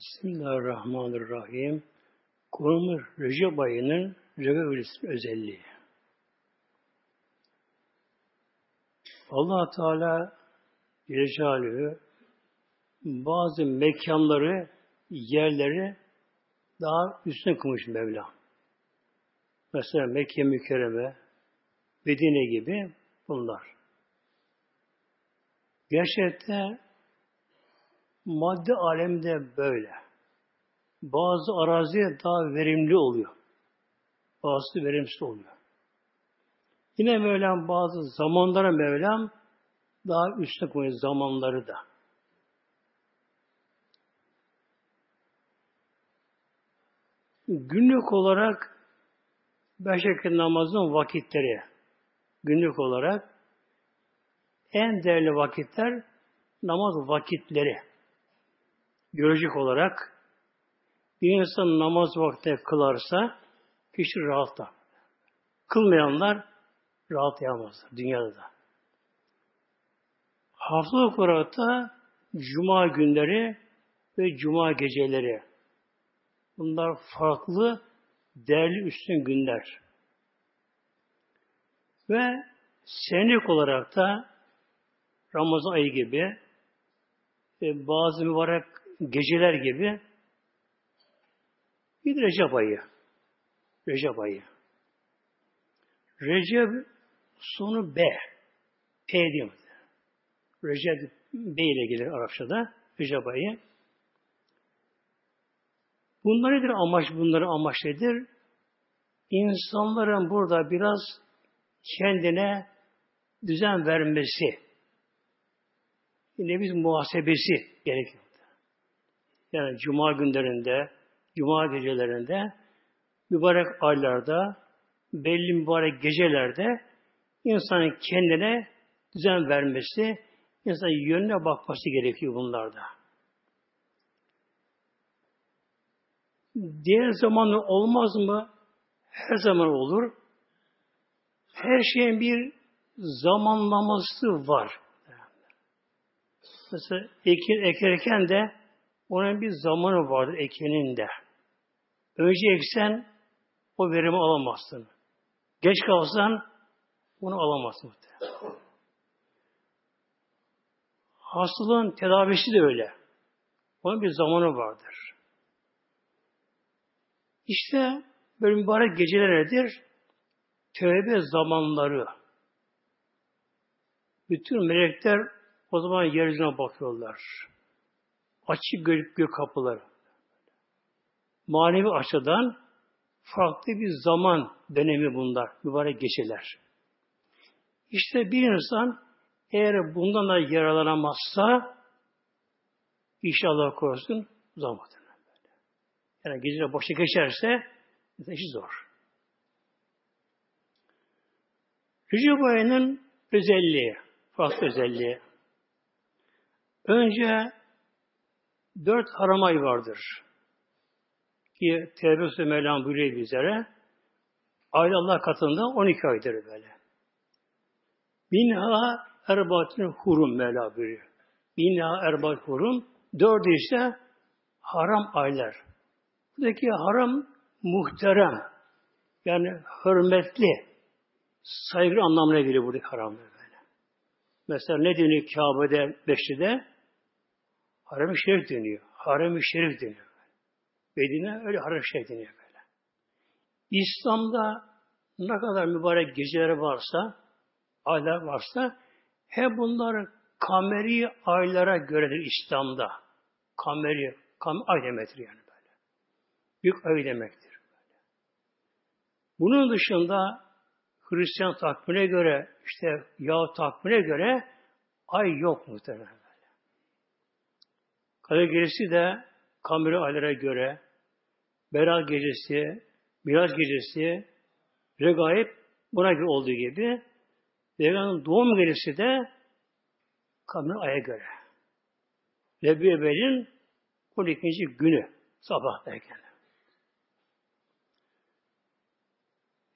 Bismillahirrahmanirrahim. Konumuz Recep ayının Recep özelliği. allah Teala Celle bazı mekanları, yerleri daha üstüne kılmış Mevla. Mesela Mekke mükerreme, Medine gibi bunlar. Gerçekte madde alemde böyle. Bazı arazi daha verimli oluyor. Bazısı verimsiz oluyor. Yine Mevlam bazı zamanlara Mevlam daha üstüne koyuyor zamanları da. Günlük olarak beş vakit namazın vakitleri günlük olarak en değerli vakitler namaz vakitleri. Biyolojik olarak bir insan namaz vaktine kılarsa kişi rahatlar. Kılmayanlar rahatlayamazlar dünyada da. Haftalık olarak da cuma günleri ve cuma geceleri. Bunlar farklı, değerli üstün günler. Ve senelik olarak da Ramazan ayı gibi e, bazı mübarek geceler gibi bir Recep ayı. Recep ayı. Recep sonu B. P diyor. Recep B ile gelir Arapçada. Recep ayı. Bunlar nedir amaç? Bunların amaç nedir? İnsanların burada biraz kendine düzen vermesi, biz muhasebesi gerekiyor. Yani cuma günlerinde, cuma gecelerinde, mübarek aylarda, belli mübarek gecelerde insanın kendine düzen vermesi, insanın yönüne bakması gerekiyor bunlarda. Diğer zamanı olmaz mı? Her zaman olur. Her şeyin bir zamanlaması var. Mesela ekin ekerken de onun bir zamanı vardır ekenin de. Önce eksen o verimi alamazsın. Geç kalsan bunu alamazsın. Hastalığın tedavisi de öyle. Onun bir zamanı vardır. İşte böyle mübarek geceler nedir? Tövbe zamanları. Bütün melekler o zaman yeryüzüne bakıyorlar. Açık gök kapıları. Manevi açıdan farklı bir zaman dönemi bunlar. Mübarek geceler. İşte bir insan eğer bundan da yaralanamazsa inşallah korusun zaman. Yani geceler boşa geçerse işi zor. Recep ayının özelliği, farklı özelliği. Önce dört haram ay vardır. Ki Tevbe Mevlam buyuruyor bizlere. Ayda Allah katında 12 aydır böyle. Minha erbatın hurum Mevla buyuruyor. Minha erbat hurum. Dördü ise haram aylar. Buradaki haram muhterem. Yani hürmetli, saygı anlamına geliyor buradaki haram böyle. Mesela ne deniyor Kabe'de, Beşri'de? Harem-i Şerif deniyor. Harem-i Şerif deniyor. Medine öyle harem-i Şerif deniyor böyle. İslam'da ne kadar mübarek geceler varsa, aylar varsa, hep bunlar kameri aylara göredir İslam'da. Kameri, kam ay demektir yani böyle. Büyük ay demektir. Böyle. Bunun dışında Hristiyan takvimine göre, işte Yahut takvimine göre ay yok muhtemelen. Kadir gecesi de kameri aylara göre Berat gecesi, Miraç gecesi, Regaib buna göre olduğu gibi Peygamber'in doğum gecesi de kameri aya göre. Rebbi 12. günü sabah derken.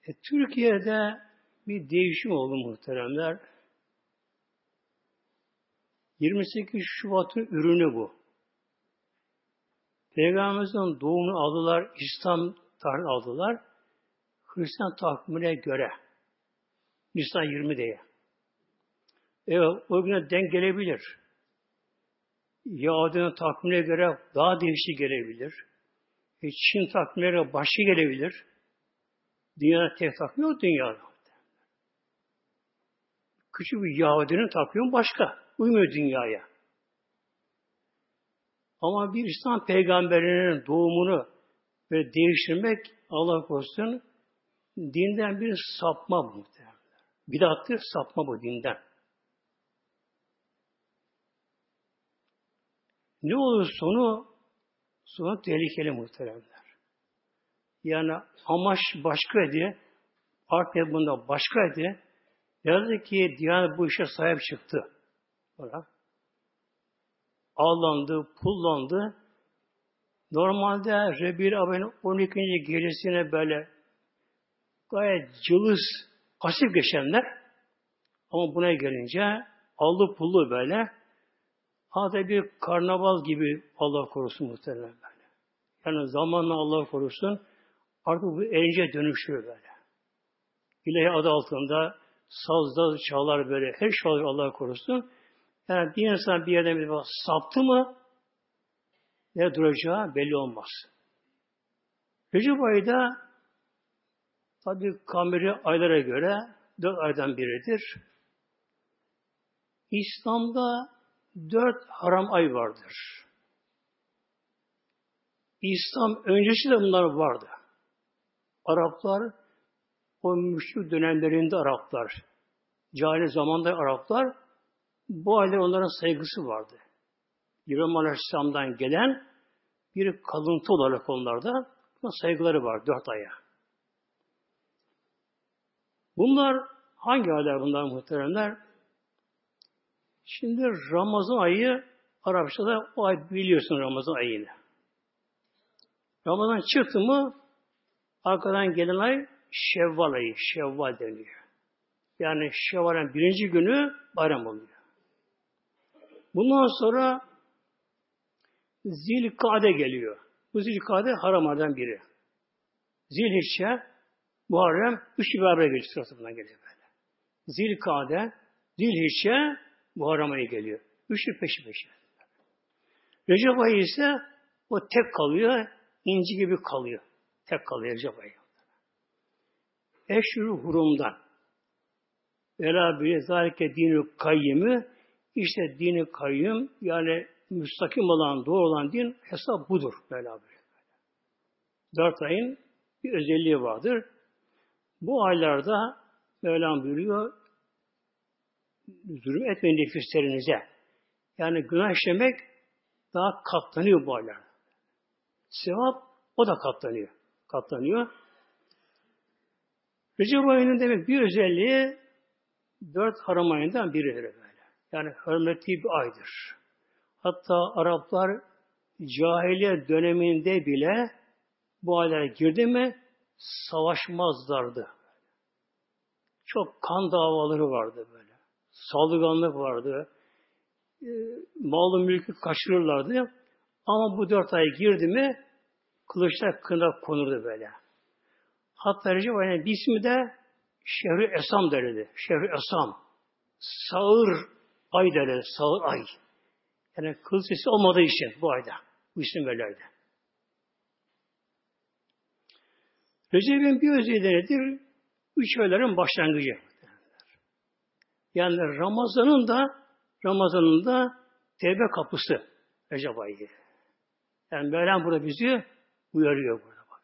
E, Türkiye'de bir değişim oldu muhteremler. 28 Şubat'ın ürünü bu. Peygamberimizin doğumunu aldılar, İslam tarihini aldılar. Hristiyan takvimine göre Nisan 20 diye. Evet, o güne denk gelebilir. Yahudi'nin takvimine göre daha değişik gelebilir. E, Çin takvimine göre başka gelebilir. Dünyada tek takvim yok dünyada. Küçük bir Yahudinin takvimi başka. Uymuyor dünyaya. Ama bir İslam peygamberinin doğumunu böyle değiştirmek Allah korusun dinden bir sapma bu muhtemelen. Bidattır, sapma bu dinden. Ne olur sonu sonu tehlikeli muhteremler. Yani amaç başkaydı, partner bunda başkaydı. Yazık ki Diyanet bu işe sahip çıktı. Böyle. Ağlandı, pullandı. Normalde Rebir abinin 12. gecesine böyle gayet cılız, pasif geçenler ama buna gelince allı pullu böyle Hatta bir karnaval gibi Allah korusun muhtemelen böyle. Yani zamanla Allah korusun artık bu eğlence dönüşüyor böyle. İlahi adı altında sazda çalar böyle. Her şey Allah korusun. Yani bir insan bir yerden bir saptı mı ne duracağı belli olmaz. Recep ayda tabi kameri aylara göre dört aydan biridir. İslam'da dört haram ay vardır. İslam öncesi de bunlar vardı. Araplar o müşrik dönemlerinde Araplar, cahil zamanda Araplar bu aylar onların saygısı vardı. İbrahim Aleyhisselam'dan gelen bir kalıntı olarak onlarda saygıları var dört aya. Bunlar hangi aylar bunlar muhteremler? Şimdi Ramazan ayı Arapçada o ay biliyorsun Ramazan ayını. Ramazan çıktı mı arkadan gelen ay Şevval ayı. Şevval deniyor. Yani Şevval'ın birinci günü bayram oluyor. Bundan sonra Zilkade geliyor. Bu Zilkade haramlardan biri. Zilhicce, Muharrem, üçü beraber geçiyor sırasından geliyor böyle. Zilkade, Zilhicce, Muharrem ayı geliyor. Üçü peşi peşi. Recep ayı ise o tek kalıyor, inci gibi kalıyor. Tek kalıyor Recep ayı. Eşhur hurumdan. Vela bile zalike dini kayyimi işte dini kayyum yani müstakim olan, doğru olan din hesap budur. Böyle böyle. Dört ayın bir özelliği vardır. Bu aylarda Mevlam buyuruyor zulüm etmeyin nefislerinize. Yani günah işlemek daha katlanıyor bu aylar. Sevap o da katlanıyor. Katlanıyor. Recep ayının demek bir özelliği dört haram ayından biridir. Yani hürmetli bir aydır. Hatta Araplar cahiliye döneminde bile bu aylara girdi mi savaşmazlardı. Çok kan davaları vardı böyle saldırganlık vardı. E, malı mülkü kaçırırlardı. Ama bu dört ay girdi mi kılıçlar kına konurdu böyle. Hatta Recep ayının bir ismi de Şehri Esam derdi. Şehri Esam. Sağır ay derdi. Sağır ay. Yani kıl sesi olmadığı için bu ayda. Bu isim böyleydi. Recep'in bir özelliği nedir? Üç ayların başlangıcı. Yani Ramazan'ın da Ramazan'ın da tevbe kapısı Recep ayı. Yani Mevlam burada bizi uyarıyor burada. Bak.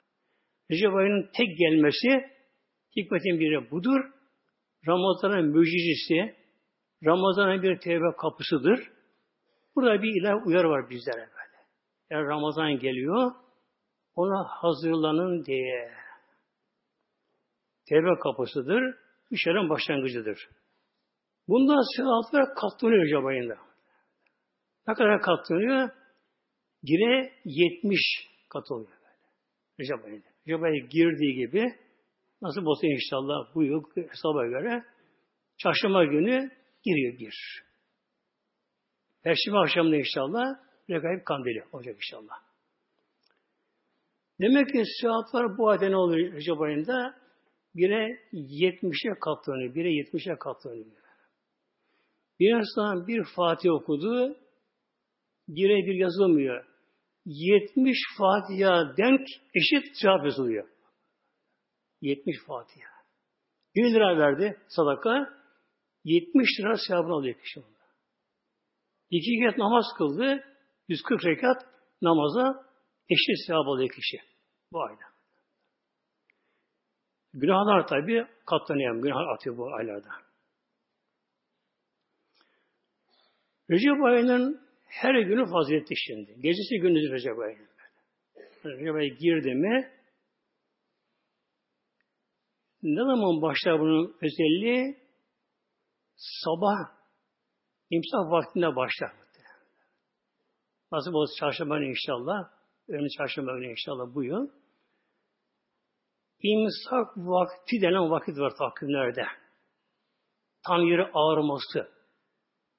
Recep ayının tek gelmesi hikmetin biri budur. Ramazan'ın müjdecisi, Ramazan'ın bir tevbe kapısıdır. Burada bir ilah uyar var bizlere böyle. Yani Ramazan geliyor, ona hazırlanın diye. Tevbe kapısıdır, işlerin başlangıcıdır. Bundan sevaplar katlanıyor Recep ayında. Ne kadar katlanıyor? Yine 70 kat oluyor böyle. Recep ayında. Recep ayı girdiği gibi nasıl olsa inşallah bu yıl hesaba göre çarşamba günü giriyor bir. Perşembe akşamında inşallah Regaib kandili olacak inşallah. Demek ki sevaplar bu ayda ne oluyor Recep ayında? Bire 70'e katlanıyor. Bire 70'e katlanıyor. Bir insan bir Fatih okudu, bire bir yazılmıyor. 70 Fatiha denk eşit sevap yazılıyor. 70 Fatiha. 1 lira verdi sadaka, 70 lira sevabını alıyor kişi onda. İki rekat namaz kıldı, 140 rekat namaza eşit sevap alıyor kişi. Bu ayda. Günahlar tabi katlanıyor. Günah atıyor bu aylarda. Recep ayının her günü faziletli şimdi. Gecesi gündüzü Recep ayının. Recep ayı girdi mi ne zaman başlar bunun özelliği? Sabah imsak vaktinde başlar. Nasıl olsa çarşamba günü inşallah. Önü çarşamba günü inşallah bu yıl. İmsak vakti denen vakit var takvimlerde. Tam yeri ağrıması.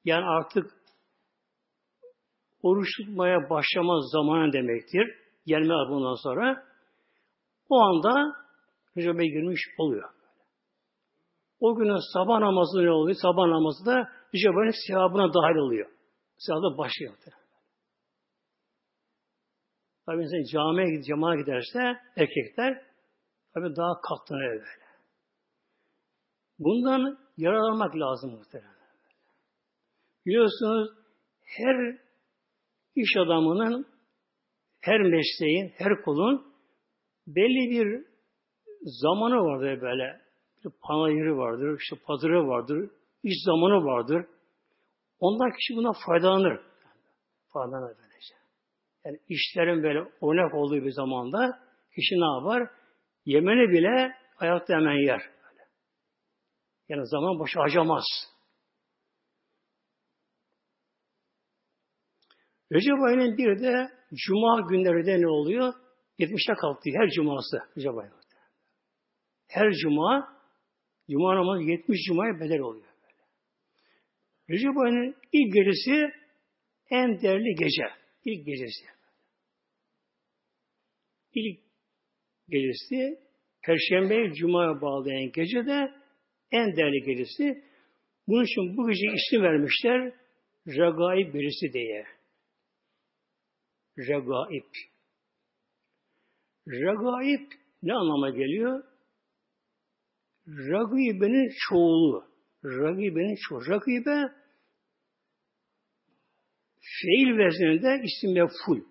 Yani artık oruç tutmaya başlama zamanı demektir. Gelme bundan sonra. O anda Recep'e girmiş oluyor. O günün sabah namazı ne oluyor? Sabah namazı da Recep'in sevabına dahil oluyor. Sevabı başlıyor. Tabi insan camiye, cemaat giderse erkekler tabi daha katlanıyor böyle. Bundan yararlanmak lazım muhtemelen. Biliyorsunuz her iş adamının, her mesleğin, her kulun belli bir zamanı vardır böyle. Bir panayırı vardır, işte pazarı vardır, iş zamanı vardır. Ondan kişi buna faydalanır. Faydalanır böylece. Yani işlerin böyle onak olduğu bir zamanda kişi ne yapar? Yemeni bile ayakta hemen yer. Böyle. Yani zaman boşa harcamaz. Recep ayının bir de Cuma günleri de ne oluyor? 70'te kalktı her cuması Recep ayı. Her cuma, cuma namazı 70 cumaya bedel oluyor. Böyle. Recep ayının ilk gecesi en değerli gece. İlk gecesi. İlk gecesi Perşembe Cuma'ya bağlayan gece de en değerli gecesi. Bunun için bu gece isim vermişler Regaib birisi diye. Regaib. Regaib ne anlama geliyor? Ragibenin çoğulu. Ragibenin çoğulu. Ragibe fiil vezninde isim meful.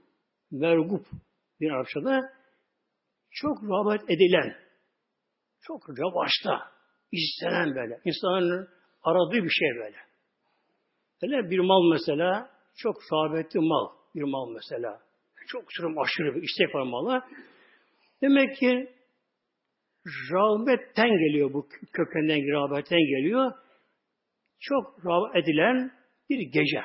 Mergup bir Arapçada çok rağbet edilen, çok revaçta, istenen böyle. İnsanın aradığı bir şey böyle. Öyle bir mal mesela, çok rağbetli mal bir mal mesela. Çok aşırı bir istek var mala. Demek ki rağbetten geliyor bu kökenden rağbetten geliyor. Çok rağbet edilen bir gece.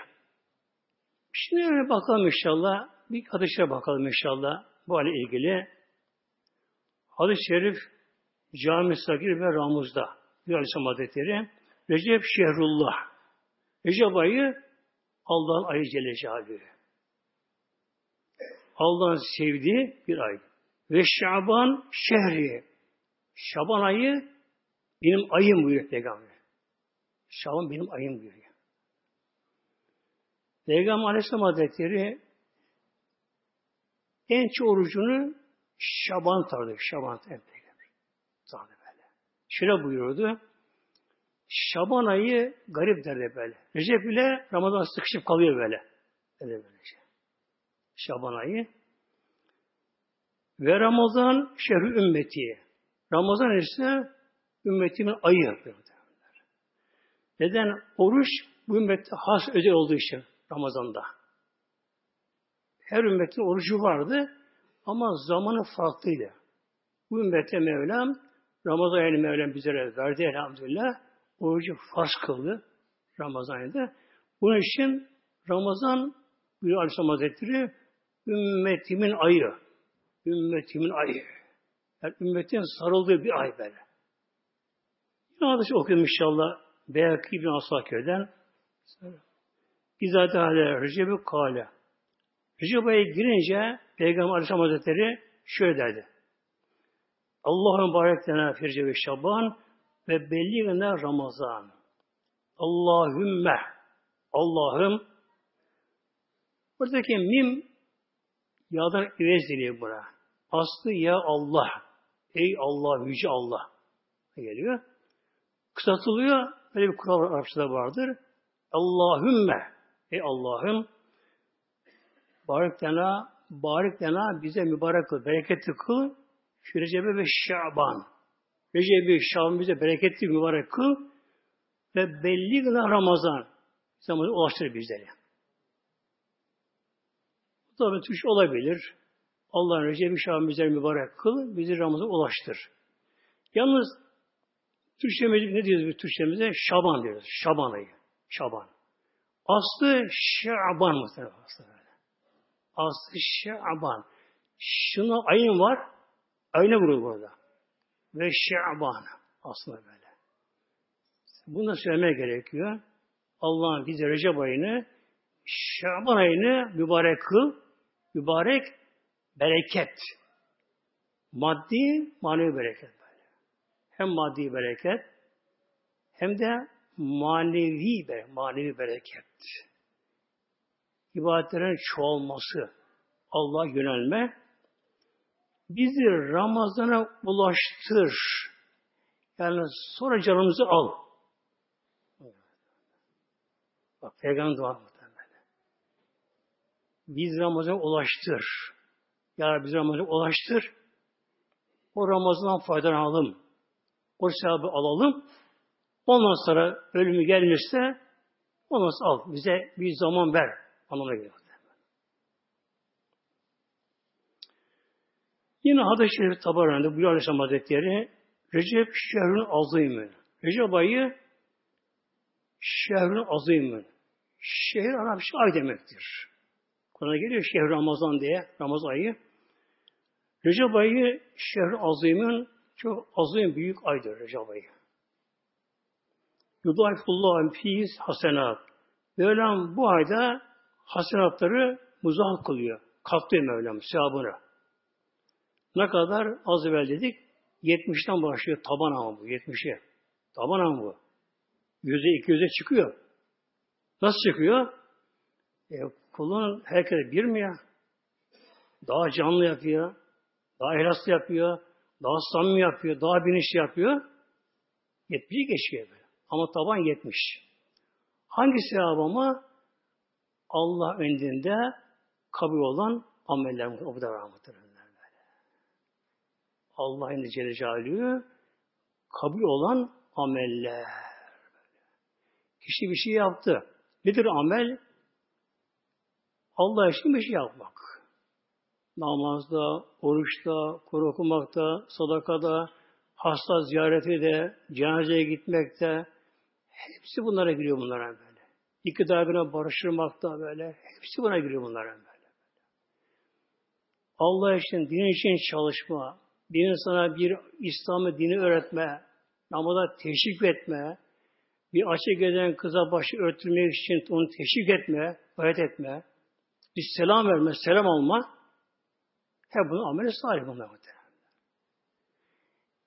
Şimdi öyle bakalım inşallah. Bir hadise bakalım inşallah bu ile ilgili. Hadis-i Şerif Cami Sagir ve Ramuz'da bir Aleyhisselam Hazretleri Recep Şehrullah Recep ayı Allah'ın ayı Celle Celaluhu. Allah'ın sevdiği bir ay. Ve Şaban şehri Şaban ayı benim ayım buyuruyor Peygamber. Şaban benim ayım buyuruyor. Peygamber Aleyhisselam Hazretleri en çok orucunu Şaban tardı. Şaban tardı. Tardı böyle. Şöyle buyurdu. Şaban ayı garip derdi böyle. Recep ile Ramazan sıkışıp kalıyor böyle. Öyle böylece. Şaban ayı. Ve Ramazan şehri ümmeti. Ramazan ise ümmetimin ayı. Neden? Oruç bu ümmette has özel olduğu için Ramazan'da. Her ümmetin orucu vardı ama zamanı farklıydı. Bu ümmette Mevlam Ramazan ayını Mevlam bizlere verdi elhamdülillah. Orucu farz kıldı Ramazan ayında. Bunun için Ramazan bir Aleyhisselam Hazretleri ümmetimin ayı. Ümmetimin ayı. Yani ümmetin sarıldığı bir ay böyle. Yine hadisi okuyalım inşallah. Beyaki bin Asakir'den. İzâ teâlâ Recep-i Kâle. Recep ayı girince Peygamber Aleyhisselam Hazretleri şöyle derdi. Allah'ın barek lena firce ve şaban ve belli Ramazan. Allahümme Allah'ım buradaki mim yağdan evez deniyor buna. Aslı ya Allah. Ey Allah, yüce Allah. Geliyor. Kısaltılıyor. Böyle bir kural Arapçada vardır. Allahümme. Ey Allah'ım barik lena, barik lena bize mübarek kıl, bereketli kıl. Şu Recebe ve Şaban. Recebe, Şaban bize bereketli mübarek kıl. Ve belli gına Ramazan. Zamanı ulaştır bizleri. Da Türkçe olabilir. Allah'ın Recep-i Şaban bizleri mübarek kıl, bizi Ramazan'a ulaştır. Yalnız Türkçemiz ne diyoruz biz Türkçemize? Şaban diyoruz. Şaban ayı. Şaban. Aslı Şaban muhtemelen. Aslı Şaban. Şuna ayın var. Ayına vurur burada. Ve Şaban. Aslında böyle. Bunu da söylemeye gerekiyor. Allah'ın bize Recep ayını Şaban ayını mübarek kıl. Mübarek bereket. Maddi, manevi bereket böyle. Hem maddi bereket hem de manevi be, manevi bereket. İbadetlerin çoğalması, Allah yönelme, bizi Ramazan'a ulaştır. Yani sonra canımızı al. Bak Peygamber dua. Biz Ramazan'a ulaştır. Ya biz Ramazan'a ulaştır. O Ramazan'dan faydalanalım. O sevabı alalım. Ondan sonra ölümü gelmişse ondan sonra al. Bize bir zaman ver. Anlamına geliyor. Yine hadis-i şerif tabarında buyuruyor Aleyhisselam Hazretleri Recep şehrün azimün. Recep ayı şehrün azimün. Şehir Arapça ay demektir. Kur'an'a geliyor şehr Ramazan diye, Ramazan ayı. Recep ayı şehr azimün çok azim büyük aydır Recep ayı. Yudayfullah'ın fiiz hasenat. Mevlam bu ayda hasenatları muzah kılıyor. Katlıyor Mevlam sevabını. Ne kadar az evvel dedik? 70'ten başlıyor taban ama bu. 70'e. Taban ama bu. Yüze iki yüze çıkıyor. Nasıl çıkıyor? E, kulun herkese bir mi ya? Daha canlı yapıyor. Daha ihlaslı yapıyor. Daha samimi yapıyor. Daha bilinçli yapıyor. 70'i geçiyor böyle. Ama taban 70. Hangi sevap ama? Allah önünde kabul olan ameller o da rahmettir. Allah'ın Celle Celaluhu kabul olan ameller. Kişi bir şey yaptı. Nedir amel? Allah için bir şey yapmak. Namazda, oruçta, Kur okumakta, sadakada, hasta ziyareti de, cenazeye gitmekte, hepsi bunlara giriyor bunlara böyle. İktidarına barıştırmakta böyle, hepsi buna giriyor bunlara böyle. Allah için, din için çalışma, bir insana bir İslam'ı dini öğretme, namaza teşvik etme, bir açık gelen kıza başı örtülmek için onu teşvik etme, gayret etme, bir selam verme, selam alma, hep bunun ameli salih bunlar.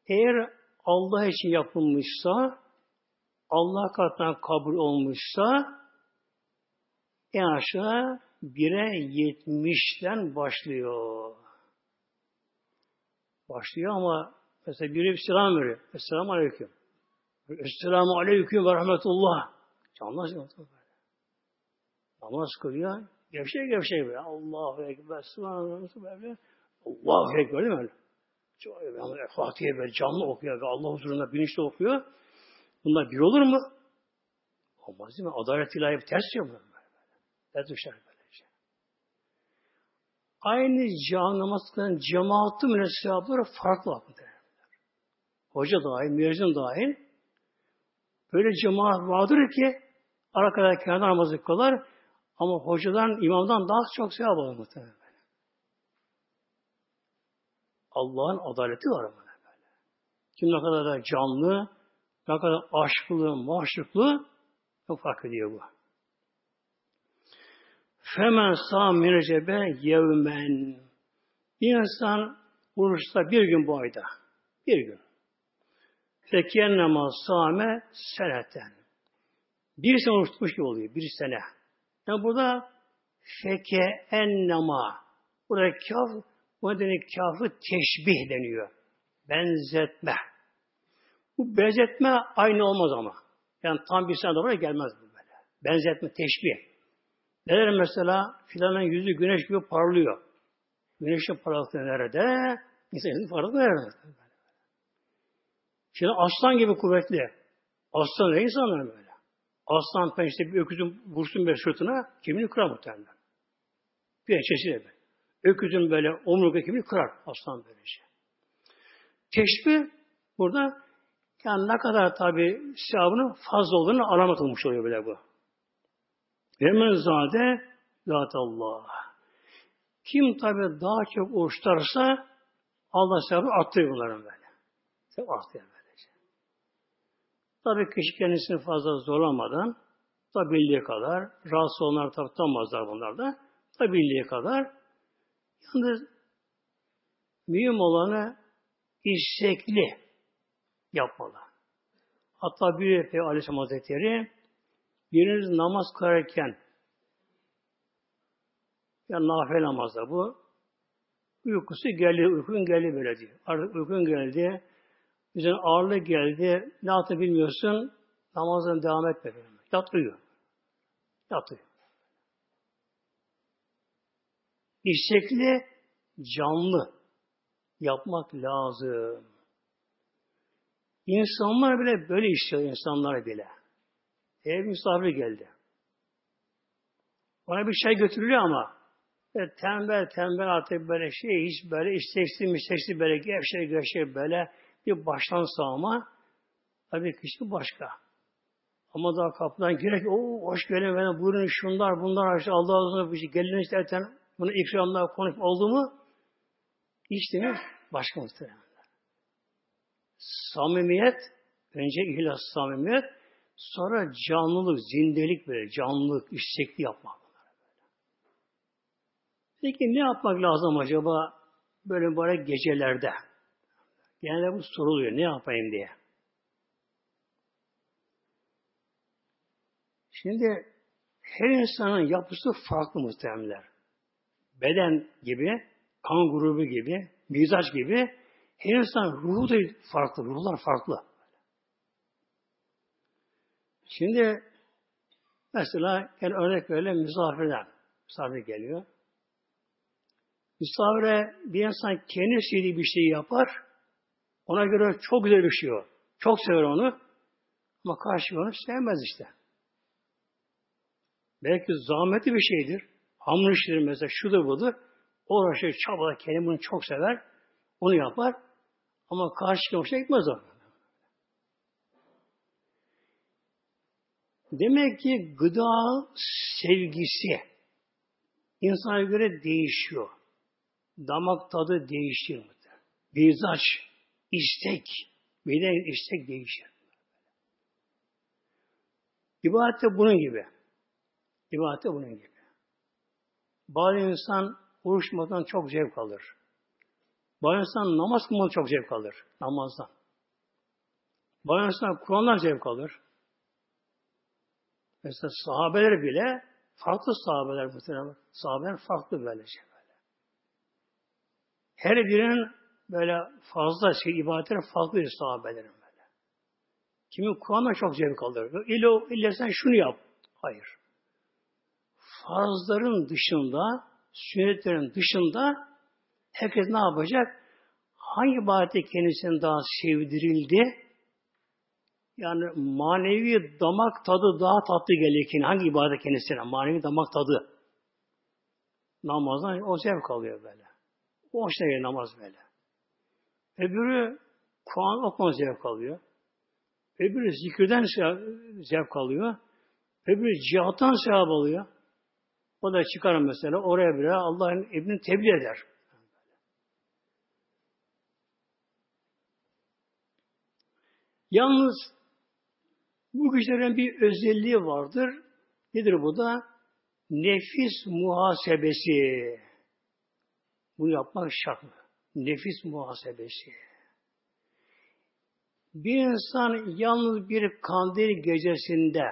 Eğer Allah için yapılmışsa, Allah katından kabul olmuşsa, en aşağı bire yetmişten başlıyor. Başlıyor ama mesela biri bir selam veriyor. Esselamu Aleyküm. Esselamu Aleyküm ve Rahmetullah. Canlı. Namaz kılıyor. Gevşek gevşek böyle. Allahu Ekber. Subhanallah. Böyle. Allahu Ekber değil mi öyle? Yani Fatih'e böyle canlı okuyor ve Allah huzurunda bilinçli okuyor. Bunlar bir olur mu? Olmaz değil mi? Adalet ilahi ters yapıyor böyle. Ters düşer böylece. Aynı can namaz kılan cemaatı müneссebapları farklı akıdır. Hoca dahil, müezzin dahil böyle cemaat vardır ki arkada kenarda namazı kılar ama hocadan, imamdan daha çok sevap alır muhtemelen. Allah'ın adaleti var ama böyle. Kim ne kadar da canlı, ne kadar aşklı, maşruklu çok fark ediyor bu. Femen sağ min recebe yevmen. Bir insan Oruçta bir gün bu ayda. Bir gün. Fekennema same seneten. Bir sene oruç tutmuş gibi oluyor. Bir sene. Yani burada feke ennema. Burada kaf, bu nedeni kafı teşbih deniyor. Benzetme. Bu benzetme aynı olmaz ama. Yani tam bir sene doğru gelmez bu böyle. Benzetme, teşbih. Neler mesela filanın yüzü güneş gibi parlıyor. Güneşin parlaklığı nerede? İnsanın parlaklığı nerede? Şimdi aslan gibi kuvvetli. Aslan ne insanlar böyle? Aslan pençte bir öküzün vursun bir sırtına kimini kırar muhtemelen. Bir eçesi de böyle. Öküzün böyle omurga kimini kırar aslan böylece. Şey. Teşbih burada yani ne kadar tabi sevabının fazla olduğunu alamet olmuş oluyor böyle bu. Ve men zade Allah. Kim tabi daha çok oruç Allah sevabı arttırıyor bunların böyle. Sevabı arttırıyor. Tabi kişi kendisini fazla zorlamadan tabi bildiği kadar rahatsız olanlar tabi tutamazlar bunlar da. Tabi bildiği kadar yalnız mühim olanı istekli yapmalı. Hatta bir Peygamber Aleyhisselam Hazretleri biriniz namaz kılarken ya nafile namazda bu uykusu geldi, uykun geldi böyle diyor. Artık uykun geldi, üzerine ağırlık geldi, ne yaptı bilmiyorsun, namazdan devam etme. Yat uyu. Yat uyu. İstekli, canlı yapmak lazım. İnsanlar bile böyle istiyor, insanlar bile. Ev misafir geldi. Ona bir şey götürülüyor ama böyle tembel tembel artık böyle şey hiç böyle isteksiz isteksiz böyle gevşek gevşek böyle bir baştan sağma tabii kişi başka. Ama daha kapıdan girek, o hoş geldin bana buyurun şunlar bunlar işte Allah razı bir şey gelin istersen bunu ikramlar konuşup oldu mu? Mi? Başka muhtemelen. Samimiyet, önce ihlas samimiyet, sonra canlılık, zindelik böyle, canlılık, istekli yapmak. Peki ne yapmak lazım acaba böyle böyle gecelerde? Genelde bu soruluyor, ne yapayım diye. Şimdi her insanın yapısı farklı muhtemelenler. Beden gibi, kan grubu gibi, mizaç gibi her insan ruhu da farklı, ruhlar farklı. Şimdi mesela yani örnek verelim misafirden. Misafir geliyor. Misafire bir insan kendi sevdiği bir şeyi yapar. Ona göre çok güzel bir şey o. Çok sever onu. Ama karşı onu sevmez işte. Belki zahmetli bir şeydir. Hamur işleri mesela şudur budur. Uğraşır, çabalar, kendi bunu çok sever. Onu yapar. Ama karşı hoşuna gitmez o. Demek ki gıda sevgisi insana göre değişiyor. Damak tadı değişiyor. Mizaç, istek, beden istek değişir. İbadet de bunun gibi. İbadet de bunun gibi. Bazı insan oruçmadan çok zevk alır. Bazı insan namaz kılmadan çok zevk alır. Namazdan. Bazı insan Kur'an'dan zevk alır. Mesela sahabeler bile farklı sahabeler muhtemelen. Sahabeler farklı böylece böyle. Her birinin böyle fazla şey ibadetleri farklı sahabelerin böyle. Kimi Kur'an'dan çok zevk alır. İlle, sen şunu yap. Hayır. Farzların dışında, sünnetlerin dışında herkes ne yapacak? Hangi ibadete kendisine daha sevdirildi? Yani manevi damak tadı daha tatlı gelirken hangi ibadet kendisine? Manevi damak tadı. Namazdan o zevk alıyor böyle. O hoşuna geliyor namaz böyle. Öbürü Kur'an okuma zevk alıyor. Öbürü zikirden zevk alıyor. Öbürü cihattan sevap alıyor. O da çıkar mesela oraya bile Allah'ın ibni tebliğ eder. Yalnız bu güçlerin bir özelliği vardır. Nedir bu da? Nefis muhasebesi. Bunu yapmak şart mı? Nefis muhasebesi. Bir insan yalnız bir kandil gecesinde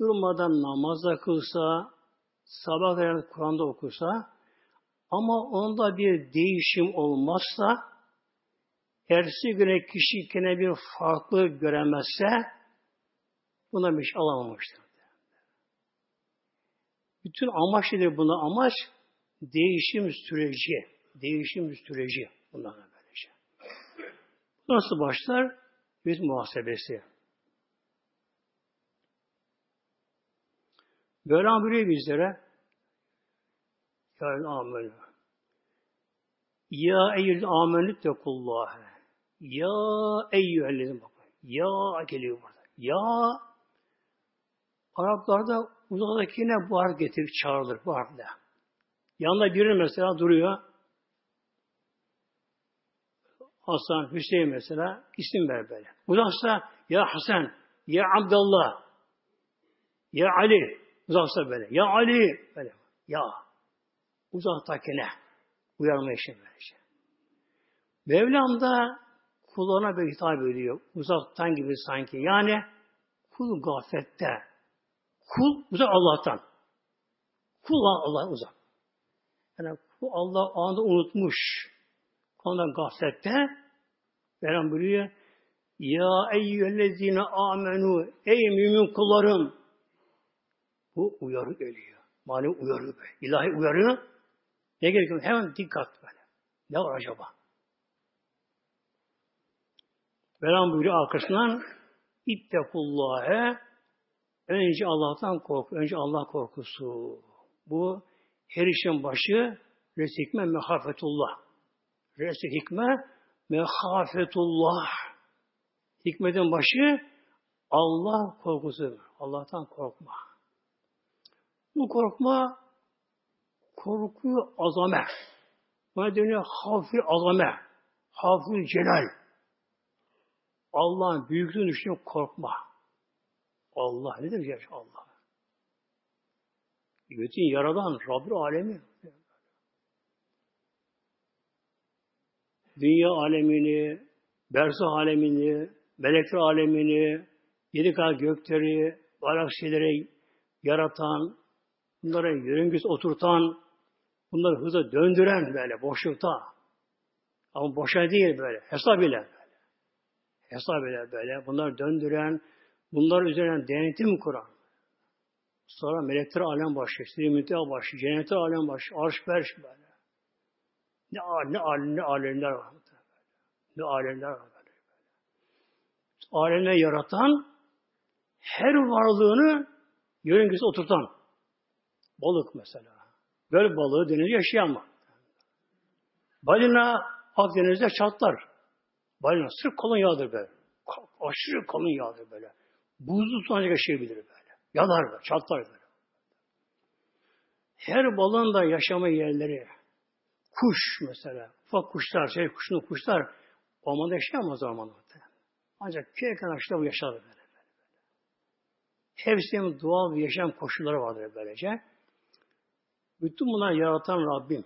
durmadan namaz kılsa, sabah kadar Kur'an'da okursa ama onda bir değişim olmazsa ertesi güne kişi kendine bir farklı göremezse buna bir şey alamamıştır. Bütün amaç nedir buna? Amaç değişim süreci. Değişim süreci. Bundan böylece. Nasıl başlar? Yüz muhasebesi. Böyle buyuruyor bizlere. Ya amenü. Ya eyyül amenü tekullâhe. Ya eyyühellezim bakın. Ya geliyor burada. Ya Araplarda uzaktakine bu harf getirip çağrılır bu harfle. Yanında biri mesela duruyor. Hasan, Hüseyin mesela isim ver böyle. Uzaksa ya Hasan, ya Abdullah, ya Ali. Uzaksa böyle. Ya Ali. Böyle. Ya. Uzaktakine. Uyarma işi böylece. Mevlam da kullarına bir hitap ediyor. Uzaktan gibi sanki. Yani kul gaflette. Kul uzak Allah'tan. Kul Allah uzak. Yani kul Allah anda unutmuş. Ondan gaflette Mevlam buyuruyor Ya eyyühellezine amenu Ey mümin kullarım bu uyarı geliyor. Malum uyarı böyle. İlahi uyarı ne gerekiyor? Hemen dikkat böyle. Ne var acaba? Velan buyuruyor arkasından İttekullâhe önce Allah'tan korku. Önce Allah korkusu. Bu her işin başı res hikme mehafetullah. Res hikme mehafetullah. Hikmetin başı Allah korkusu. Allah'tan korkma. Bu korkma korku azame. Buna deniyor hafif azame. Hafif celal. Allah'ın büyüklüğünü düşünüp korkma. Allah nedir ya Allah? Bütün yaradan Rabbül alemi. Dünya alemini, berzah alemini, melekler alemini, yedi kat gökleri, galaksileri yaratan, bunlara yörüngüs oturtan, bunları hızla döndüren böyle boşlukta. Ama boşa değil böyle, hesap ile böyle. Hesap ile böyle, bunları döndüren, bunlar üzerine denetim kuran. Sonra melekler alem başlıyor, sirimite başlıyor, cennetler alem başlıyor, arş berş böyle. Ne, ne, ne, alemler var. Ne alemler var. Alemleri yaratan, her varlığını yörüngüsü oturtan. Balık mesela. Göl balığı denizde yaşayamaz. Balina Akdeniz'de çatlar. Balina sırf kalın yağdır böyle. Aşırı kalın yağdır böyle. Buzlu su ancak yaşayabilir böyle. Yalar böyle, çatlar böyle. Her balığın da yaşama yerleri. Kuş mesela. Ufak kuşlar, şey kuşun kuşlar ormanda yaşayamaz ormanda. Ancak köy kenarında bu yaşar böyle. böyle. Hepsinin doğal bir yaşam koşulları vardır böylece. Bütün bunları yaratan Rabbim,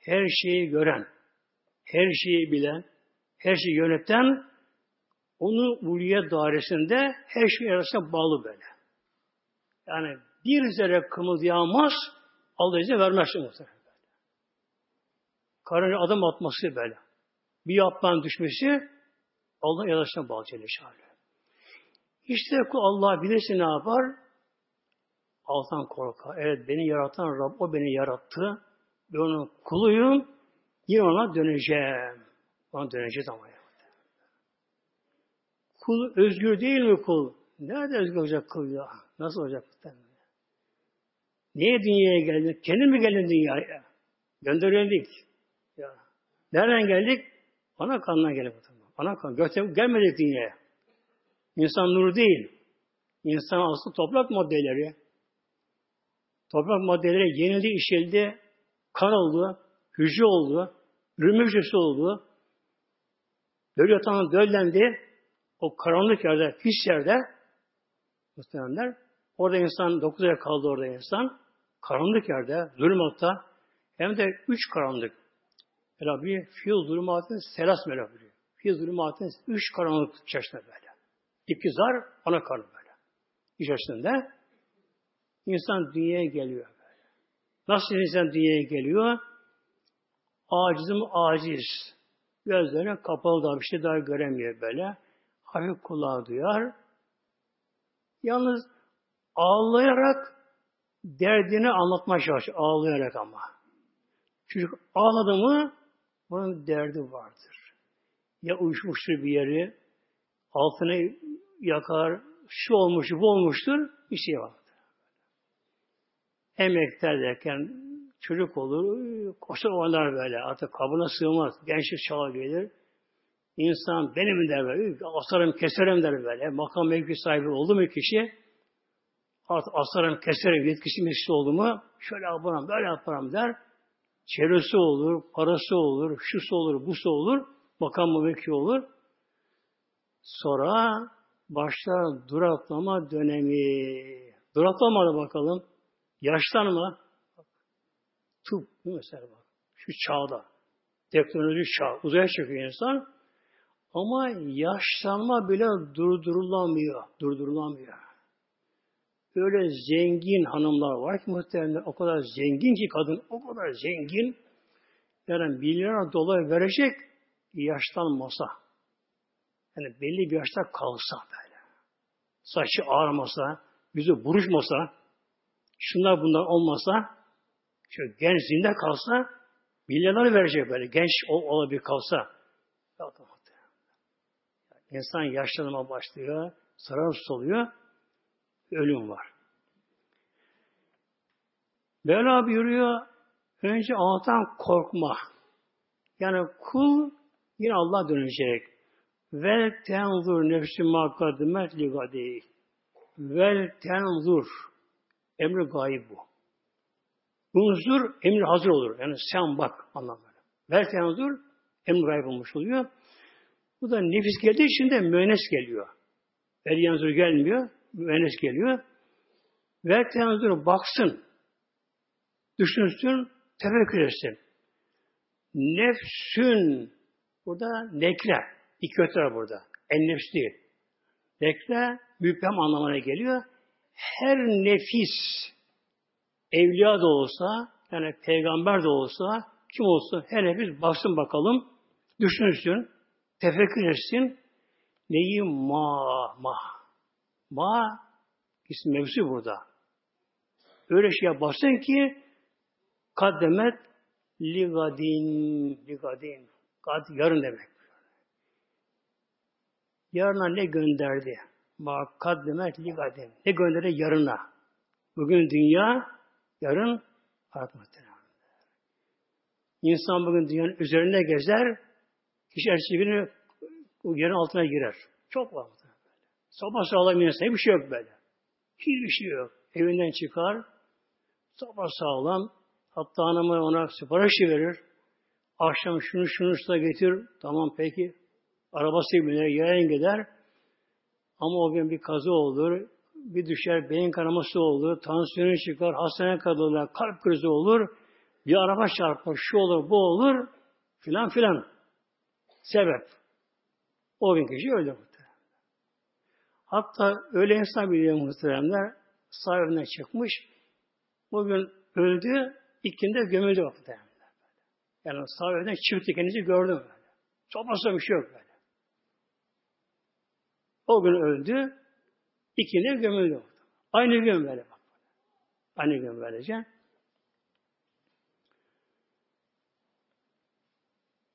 her şeyi gören, her şeyi bilen, her şeyi yöneten, onun ulviye dairesinde her şey arasında bağlı böyle. Yani bir zerre kımıldayamaz, Allah izin vermez muhtemelen. Karınca adım atması böyle. Bir yapmanın düşmesi Allah yarasına bağlı Celle İşte Allah bilirse ne yapar? Allah'tan korkar. Evet beni yaratan Rab o beni yarattı. Ben onun kuluyum. Yine ona döneceğim. Ona döneceğiz ama ya. Kul özgür değil mi kul? Nerede özgür olacak kul ya? Nasıl olacak? Niye dünyaya geldin? Kendin mi geldin dünyaya? Gönderildik. Ya. Nereden geldik? Ana kanından geldik. Ana kan. Gökte gelmedik dünyaya. İnsan nur değil. İnsan aslı toprak maddeleri. Toprak maddeleri yenildi, işeldi, kan oldu, hücre oldu, ürünme hücresi oldu. Döl yatağına döllendi. O karanlık yerde, pis yerde muhtemelenler. Orada insan, dokuz ay kaldı orada insan. Karanlık yerde, zulmatta hem de üç karanlık. Rabbi fiyul zulümatın selas melek buyuruyor. Fiyul zulümatın üç karanlık içerisinde böyle. İki zar, ana karnı böyle. İçerisinde insan dünyaya geliyor böyle. Nasıl insan dünyaya geliyor? Acizim aciz. Gözleri kapalı da bir şey daha göremiyor böyle. Hafif kulağı duyar. Yalnız ağlayarak derdini anlatmaya çalışıyor. Ağlayarak ama. Çocuk ağladı mı bunun derdi vardır. Ya uyuşmuştur bir yeri, altını yakar, şu olmuş, bu olmuştur, bir şey vardır. Emekler derken çocuk olur, koşar oynar böyle. Artık kabına sığmaz. Gençlik çağa gelir. İnsan benim der böyle. Asarım keserim der böyle. Makam mevki sahibi oldu mu kişi? Artık asarım keserim yetkisi mesleği oldu mu? Şöyle yaparım, böyle yaparım der. Çevresi olur, parası olur, şusu olur, busu olur. Makam mevki olur. Sonra başlar duraklama dönemi. Duraklamadı bakalım. Yaşlanma. Tıp mesela bak. Şu çağda. Teknoloji çağ. Uzaya çıkıyor insan. Ama yaşlanma bile durdurulamıyor. Durdurulamıyor. Öyle zengin hanımlar var ki muhtemelen o kadar zengin ki kadın o kadar zengin yani milyar dolar verecek yaşlanmasa. Yani belli bir yaşta kalsa böyle. Saçı ağarmasa, yüzü buruşmasa, şunlar bunlar olmasa, şöyle genç zinde kalsa, milyarları verecek böyle. Genç ol, olabilir kalsa. İnsan yaşlanma başlıyor, sararıp oluyor, ölüm var. Mevla buyuruyor, önce Allah'tan korkma. Yani kul yine Allah dönecek. Vel tenzur nefsi makadimet li gadi. Vel tenzur. Emri gayb bu. Unzur emri hazır olur. Yani sen bak anlamında. Vel tenzur emri gayb olmuş oluyor. Bu da nefis geldiği için de müennes geliyor. El yanzur gelmiyor. Müennes geliyor. Vel tenzur baksın. Düşünsün, tefekkür etsin. Nefsün burada nekle. İki öte var burada. En nefs değil. Nekle müphem anlamına geliyor. Her nefis evliya da olsa yani peygamber de olsa kim olsa her nefis baksın bakalım düşünsün tefekkür etsin neyi ma ma ma ismi mevzu burada. Öyle şey yapasın ki kaddemet ligadin ligadin kad yarın demek. Yarına ne gönderdi? Ma kaddemet ligadin. Ne gönderdi yarına? Bugün dünya, yarın ahiret muhtemelen. İnsan bugün dünyanın üzerinde gezer, kişi ertesi günü yerin altına girer. Çok var. Sabah sağlam insan bir şey yok böyle. Hiçbir şey yok. Evinden çıkar, sabah sağlam, hatta hanımı ona siparişi verir. Akşam şunu şunu da getir. Tamam peki. Arabası biner, yayan gider. Ama o gün bir kaza olur. Bir düşer, beyin kanaması olur. Tansiyonu çıkar, hastaneye kalırlar, kalp krizi olur. Bir araba çarpar, şu olur, bu olur. Filan filan. Sebep. O gün kişi öldü. Hatta öyle insan biliyor muhteremler sahibinden çıkmış. Bugün öldü, ikinde gömüldü muhtemelen. Yani sahabeden çift kendisi gördüm böyle. Sopası bir şey yok böyle. O gün öldü. İkine gömüldü. Aynı gün böyle. Aynı gün böylece.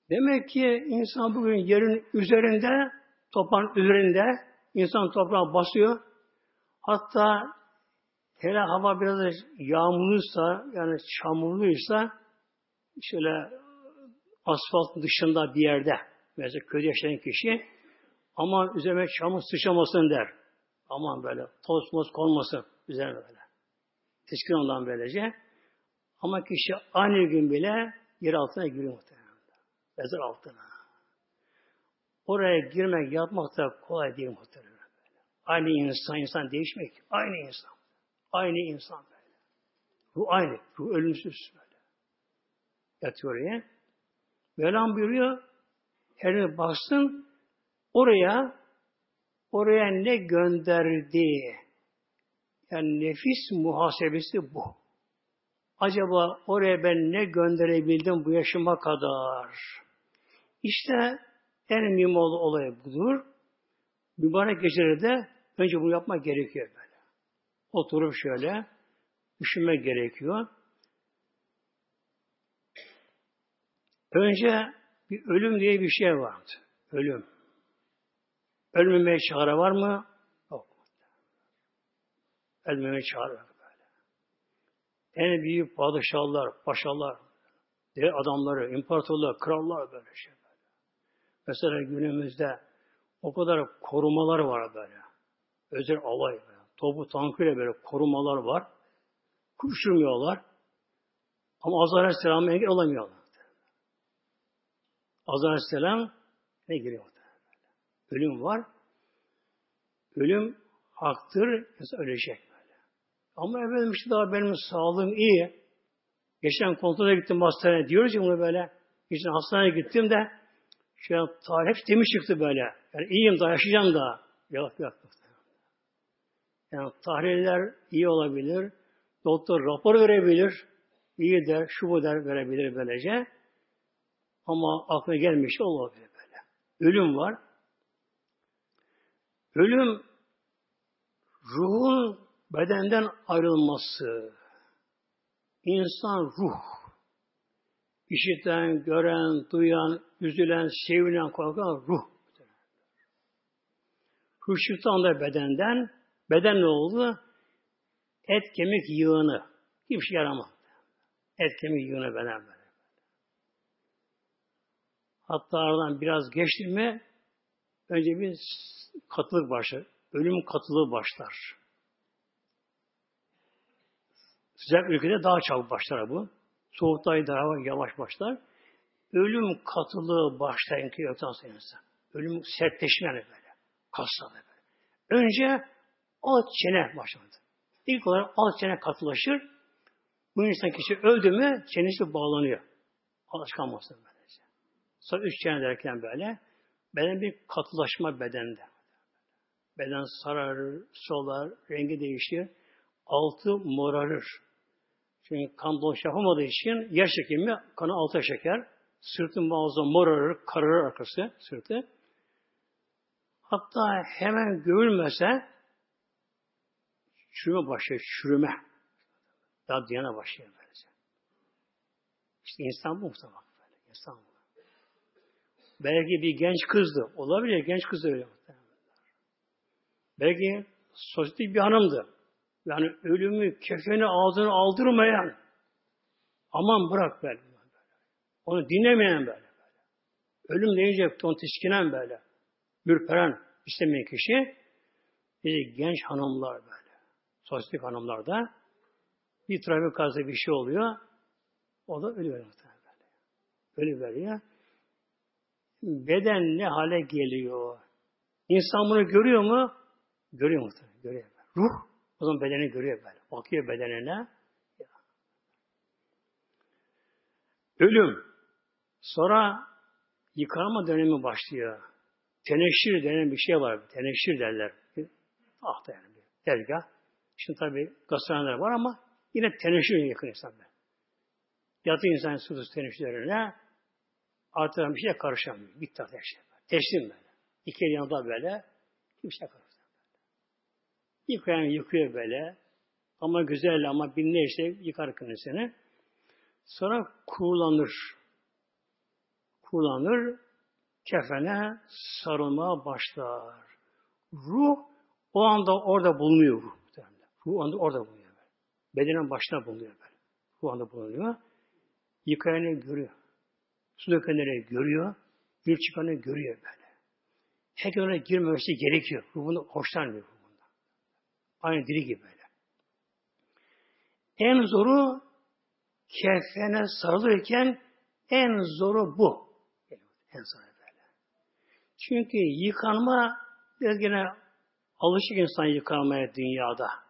Demek ki insan bugün yerin üzerinde, toprağın üzerinde, insan toprağa basıyor. Hatta hele hava biraz yağmurluysa, yani çamurluysa, şöyle asfalt dışında bir yerde mesela köyde yaşayan kişi aman üzerime çamur sıçramasın der. Aman böyle toz moz konmasın üzerine böyle. Teskin ondan böylece. Ama kişi aynı gün bile yer altına giriyor muhtemelen. Mezar altına. Oraya girmek, yapmak da kolay değil muhtemelen. Aynı insan, insan değişmek. Aynı insan. Aynı insan böyle. Ruh aynı. Ruh ölümsüz böyle. Yatıyor oraya. Mevlam buyuruyor, her baksın oraya oraya ne gönderdi? Yani nefis muhasebesi bu. Acaba oraya ben ne gönderebildim bu yaşıma kadar? İşte en mühim olay budur. Mübarek gecelerde önce bunu yapmak gerekiyor böyle. Oturup şöyle düşünmek gerekiyor. Önce bir ölüm diye bir şey vardı. Ölüm. Ölmemeye çare var mı? Yok. Ölmemeye çare yok böyle. En büyük padişahlar, paşalar, dev adamları, imparatorlar, krallar böyle şey böyle. Mesela günümüzde o kadar korumalar var böyle. Özel alay. Topu tankıyla böyle korumalar var. Kuşurmuyorlar. Ama Azar Aleyhisselam'a engel olamıyorlar. Azar Aleyhisselam ne giriyor? Ölüm var. Ölüm haktır. Ölecek böyle. Ama efendim işte daha benim sağlığım iyi. Geçen kontrole gittim hastaneye. Diyoruz ya bunu böyle. Geçen hastaneye gittim de şu an tarih temiz çıktı böyle. Yani iyiyim daha yaşayacağım da. Yok yok. Yani tahliller iyi olabilir. Doktor rapor verebilir. İyi der, şu bu der verebilir böylece. Ama aklına gelmiş olabilir böyle. Ölüm var. Ölüm ruhun bedenden ayrılması. İnsan ruh. İşiten, gören, duyan, üzülen, sevilen, korkan ruh. Ruh çıktı anda bedenden. Beden ne oldu? Et, kemik, yığını. Hiçbir şey yaramaz. Et, kemik, yığını beden böyle. Hatta aradan biraz geçti mi önce bir katılık başlar. Ölüm katılığı başlar. Sıcak ülkede daha çabuk başlar bu. Soğukta daha yavaş başlar. Ölüm katılığı başlar ki yoktan sonra. Ölüm sertleşme yani böyle. Kasla böyle. Önce alt çene başladı. İlk olarak alt çene katılaşır. Bu insan kişi öldü mü çenesi bağlanıyor. Alışkanması böylece. Sonra üç çene derken böyle beden bir katılaşma bedende. Beden sararır, solar, rengi değişir. Altı morarır. Çünkü kan doluş yapamadığı için yer çekimi kanı alta çeker. Sırtın bazı morarır, kararır arkası sırtı. Hatta hemen görülmese çürüme başlıyor, çürüme. Daha diyana başlıyor böylece. İşte insan bu muhtemelen böyle. İnsan bu. Belki bir genç kızdı. Olabilir, genç kız öyle Belki sosyetik bir hanımdı. Yani ölümü, kefeni ağzına aldırmayan, aman bırak böyle. Onu dinlemeyen böyle. böyle. Ölüm deyince onu tiskinen böyle. Ürperen, istemeyen kişi, bir genç hanımlar böyle. Sosyetik hanımlar da bir trafik kazası bir şey oluyor. O da ölüyor. Böyle. Ölü veriyor. Beden ne hale geliyor? İnsan bunu görüyor mu? Görüyor muhtemelen. Görüyor. Ruh o zaman bedeni görüyor böyle. Bakıyor bedenine. Ölüm. Sonra yıkanma dönemi başlıyor. Teneşir denen bir şey var. Teneşir derler. Ah da yani dergah. Şimdi tabi gastronomer var ama yine teneşir yakın insanlar. Yatı insan susuz teneşirlerine artıran bir şey karışamıyor. Bitti artık her şey. Teslim böyle. İki yanında böyle kimse karışamıyor. Yıkayan yıkıyor böyle. Ama güzel ama bin ne işte yıkar kendisini. Sonra kurulanır. Kurulanır. Kefene sarılmaya başlar. Ruh o anda orada bulunuyor ruh. Ruh anda orada bulunuyor. Bedenin başına bulunuyor böyle. Ruh anda bulunuyor. Yıkayanı görüyor. Su dökenleri görüyor. Gül çıkanı görüyor böyle. Herkes ona girmemesi gerekiyor. Ruhunu hoşlanmıyor. Aynı diri gibi böyle. En zoru kefene sarılırken en zoru bu. En zoru böyle. Çünkü yıkanma biraz gene alışık insan yıkanmaya dünyada.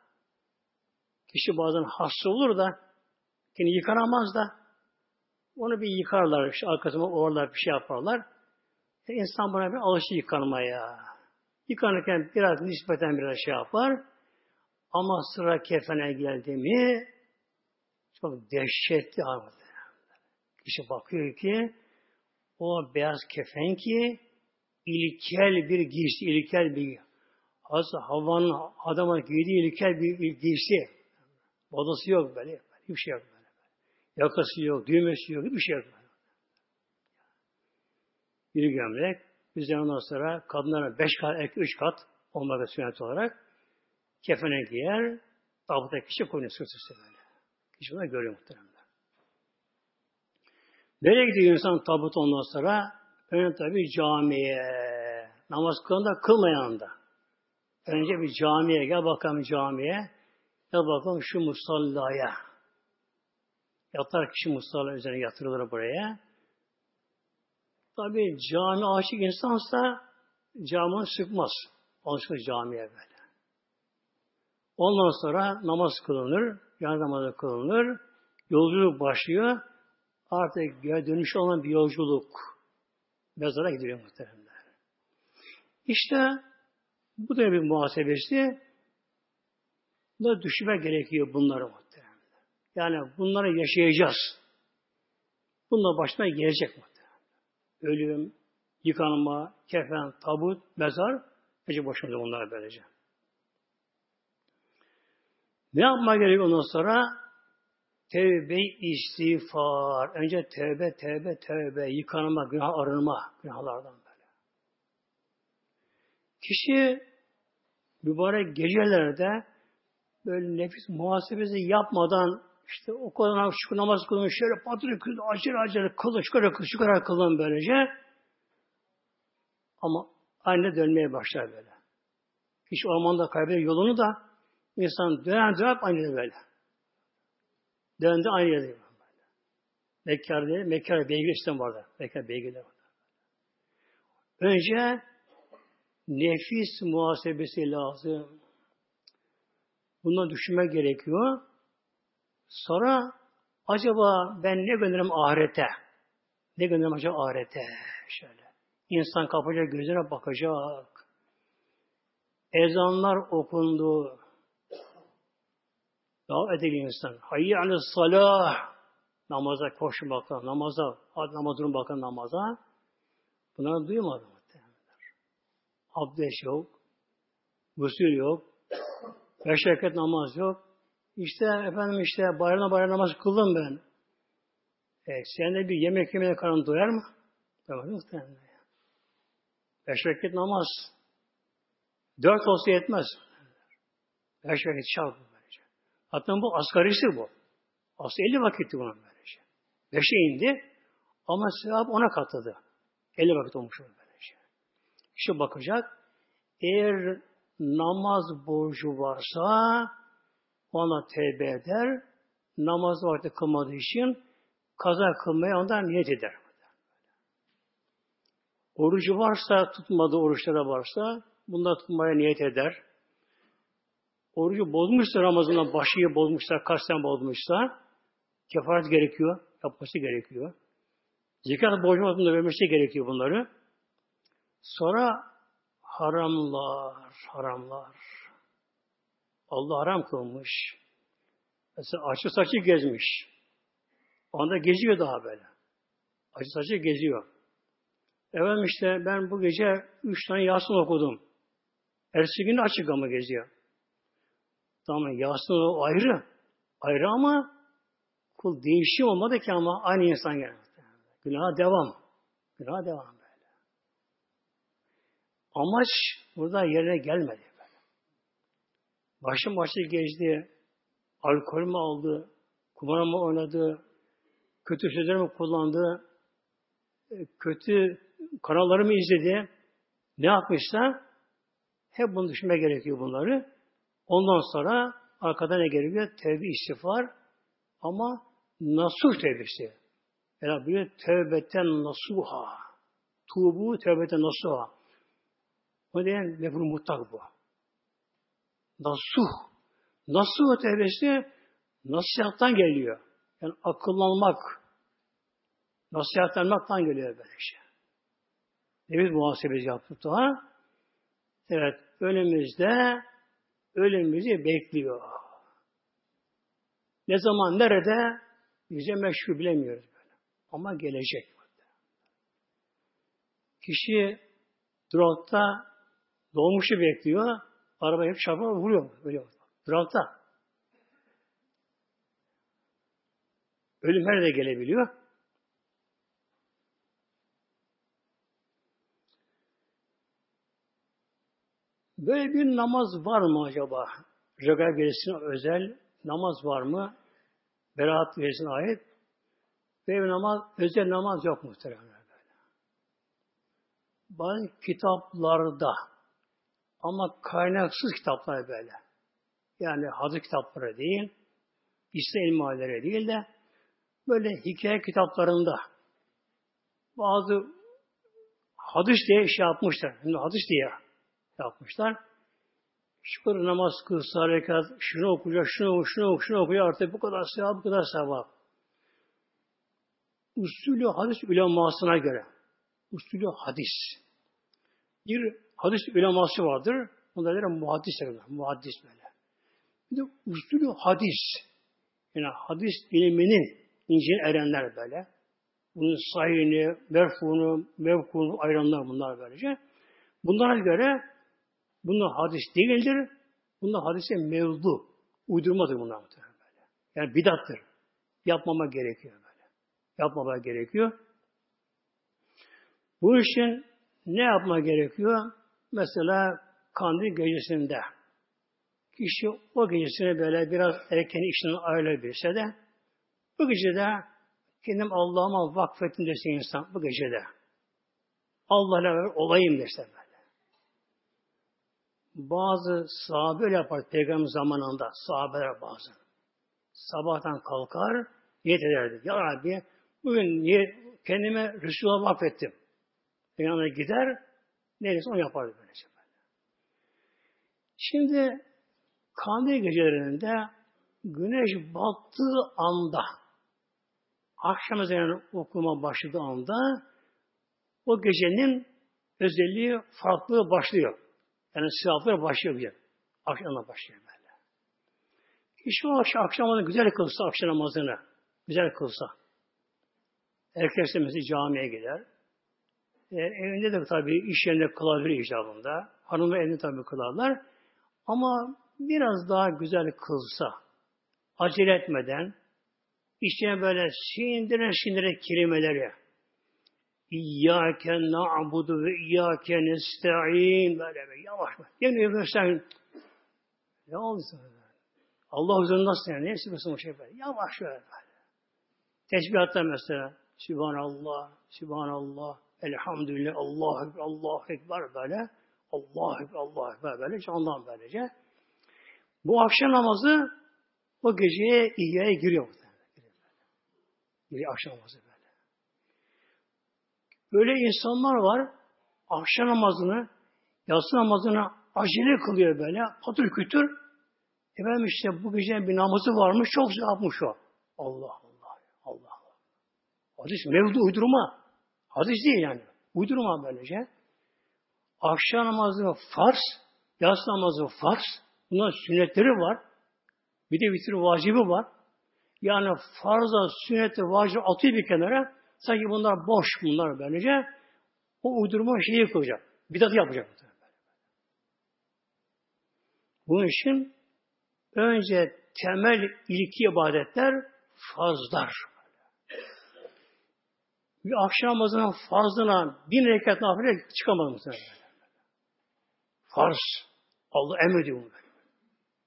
Kişi bazen hasta olur da yine yıkanamaz da Onu bir yıkarlar, işte arkasına uğurlar, bir şey yaparlar. E, insan buna bir alışır yıkanmaya. Yıkanırken biraz nispeten biraz şey yapar. Ama sıra kefene geldi mi çok dehşetli anı. Kişi bakıyor ki o beyaz kefen ki ilkel bir giysi, ilkel bir Hazreti Havva'nın adama giydiği ilkel bir giysi. Modası yok böyle. Hiçbir şey yok böyle. Yakası yok, düğmesi yok, hiçbir şey yok. Böyle. Bir gömlek. Bizden ondan sonra kadınlara beş kat, erkek üç kat olmak sünnet olarak kefene giyer, tabuta kişi koyuyor sırt üstü böyle. Kişi bunu görüyor muhtemelen. Nereye gidiyor insan tabut ondan sonra? Önce tabi camiye. Namaz kılan da kılmayan da. Önce bir camiye gel bakalım camiye. Gel bakalım şu musallaya. Yatar kişi musalla üzerine yatırılır buraya. Tabi cami aşık insansa camını sıkmaz. Alışır camiye böyle. Ondan sonra namaz kılınır, yan namazı kılınır, yolculuk başlıyor. Artık dönüş olan bir yolculuk. Mezara gidiyor muhtemelen. İşte bu da bir muhasebesi da düşünme gerekiyor bunları muhtemelen. Yani bunları yaşayacağız. Bununla başına gelecek muhtemelen. Ölüm, yıkanma, kefen, tabut, mezar, ece boşunda bunlar böylece. Ne yapma gerekiyor ondan sonra? Tevbe istiğfar. Önce tevbe, tevbe, tevbe. Yıkanma, günah arınma. Günahlardan böyle. Kişi mübarek gecelerde böyle nefis muhasebesi yapmadan işte o kadar şu namaz kılın, şöyle patır kılın, acır acır kılın, şu kadar şu kadar kılın böylece. Ama aynı dönmeye başlar böyle. Kişi ormanda kaybeder yolunu da insan dönen dönen aynı böyle. Döndü aynı yerde. Mekkar değil, Mekkar beygir sistem vardı. Mekkar beygirler vardı. Önce nefis muhasebesi lazım. Bundan düşünmek gerekiyor. Sonra acaba ben ne gönderirim ahirete? Ne gönderirim acaba ahirete? Şöyle. İnsan kapacak, gözüne bakacak. Ezanlar okundu. Davet ediyor insan. Hayy ale salah. Namaza koşun bakın, namaza, hadi namazın bakın namaza. Bunları duymadı muhtemelen. Abdest yok, gusül yok, beş rekat namaz yok. İşte efendim işte bayramda bayram namaz kıldım ben. E, sen de bir yemek yemeye karın doyar mı? Doyar muhtemelen. Beş rekat namaz. Dört olsa yetmez. Beş rekat şart. Hatta bu asgarisi bu. Aslında 50 vakitti bunun böylece. Beşe indi ama sevap ona katladı. 50 vakit olmuş böylece. İşte bakacak eğer namaz borcu varsa ona tevbe eder. Namaz vakti kılmadığı için kaza kılmaya ondan niyet eder. Orucu varsa, tutmadığı oruçlara varsa, bunda tutmaya niyet eder orucu bozmuşsa Ramazan'dan başıyı bozmuşsa, kasten bozmuşsa kefaret gerekiyor, yapması gerekiyor. Zekat borcu altında vermesi gerekiyor bunları. Sonra haramlar, haramlar. Allah haram kılmış. Mesela açı saçı gezmiş. Onda geziyor daha böyle. Açı saçı geziyor. Efendim işte ben bu gece üç tane Yasin okudum. Ertesi gün açık ama geziyor. Tamam Yasin o ayrı. Ayrı ama kul değişiyor olmadı ki ama aynı insan geldi. Günaha devam. Günaha devam. Amaç burada yerine gelmedi. Başım başı gezdi. Alkol mü aldı? Kumar mı oynadı? Kötü sözler mi kullandı? E, kötü kanalları mı izledi? Ne yapmışsa hep bunu düşünme gerekiyor bunları. Ondan sonra arkada ne gerekiyor? Tevbe istiğfar ama nasuh tevbesi. Yani bir tevbeten nasuha. Tuğbu tevbeten nasuha. O diyen mefhul mutlak bu. Nasuh. Nasuh tevbesi nasihattan geliyor. Yani akıllanmak. Nasihatlenmekten geliyor böyle şey. Nefis muhasebesi yaptık daha. Evet, önümüzde ölümümüzü bekliyor. Ne zaman, nerede bize meşhur bilemiyoruz böyle. Ama gelecek. Kişi durakta dolmuşu bekliyor. Arabaya çarpar vuruyor. Öyle durakta. Ölüm her de gelebiliyor. Böyle bir namaz var mı acaba? Regal gerisine özel namaz var mı? Beraat gerisine ait. Böyle bir namaz, özel namaz yok muhtemelen böyle. Bazı kitaplarda ama kaynaksız kitaplar böyle. Yani hadis kitapları değil, İslam ilmihalleri değil de böyle hikaye kitaplarında bazı hadis diye şey yapmışlar. Şimdi hadis diye yapmışlar. Şükür namaz kılsa, harekat, şunu okuyacak, şunu okuyacak, şunu okuyacak, şunu okuyacak, artık bu kadar sevap, bu kadar sevap. Usulü hadis ulemasına göre, usulü hadis. Bir hadis uleması vardır, onlar der muhaddis derler, muhaddis böyle. Bir de usulü hadis, yani hadis iliminin incine erenler böyle. Bunun sahihini, merfunu, mevkunu ayıranlar bunlar böylece. Bunlara göre Bunlar hadis değildir. Bunlar hadise mevzu. Uydurmadır bunlar böyle. Yani bidattır. Yapmama gerekiyor böyle. Yapmama gerekiyor. Bu için ne yapma gerekiyor? Mesela kandil gecesinde kişi o gecesine böyle biraz erken işten ayrılabilirse de bu gecede kendim Allah'ıma vakfettim dese insan bu gecede. Allah'la olayım dese bazı sahabe öyle yapar peygamber zamanında sahabeler bazı. Sabahtan kalkar niyet ederdi. Ya Rabbi bugün kendime Resulullah'a vakfettim. Yanına gider neyse onu yapardı böylece. Şimdi kandil gecelerinde güneş battığı anda akşam ezanı okuma başladığı anda o gecenin özelliği farklı başlıyor. Yani sevaplar başlıyor bir Akşamdan başlıyor böyle. Kişi o akşam, akşam güzel kılsa akşam namazını, güzel kılsa. Erkek mesela camiye gider. E, evinde de tabii iş yerinde kılabilir icabında. Hanımı evinde tabii kılarlar. Ama biraz daha güzel kılsa, acele etmeden, içine böyle sindire sindire kelimeleri, İyyâke na'budu ve iyyâke nesta'in. Böyle böyle yavaş böyle. Yemin ediyorum Ne oldu sana? Allah huzurunda nasıl yani? Ne istiyorsun o şey böyle? Yavaş böyle. Tesbihatta mesela Sübhanallah, Sübhanallah, Elhamdülillah, Allah Ekber, Allah Ekber böyle. Allah Ekber, Allah Ekber böyle. Candan böylece. Bu akşam namazı o geceye ihyaya giriyor. Giriyor akşam namazı böyle. Böyle insanlar var, akşam namazını, yatsı namazını acele kılıyor böyle, patır kütür. Efendim işte bu gece bir namazı varmış, çok yapmış o. Allah Allah, Allah Allah. Hadis mevzu uydurma. Hadis değil yani. Uydurma böylece. Akşam namazı farz, yatsı namazı farz. Bunların sünnetleri var. Bir de vitir vacibi var. Yani farza, sünneti, vacibi atıyor bir kenara. Sanki bunlar boş bunlar böylece. O uydurma şeyi koyacak. Bidat yapacak. Bunun için önce temel ilki ibadetler farzlar. Bir akşam namazının farzına bin rekat nafile çıkamaz Farz. Allah emrediyor bunu.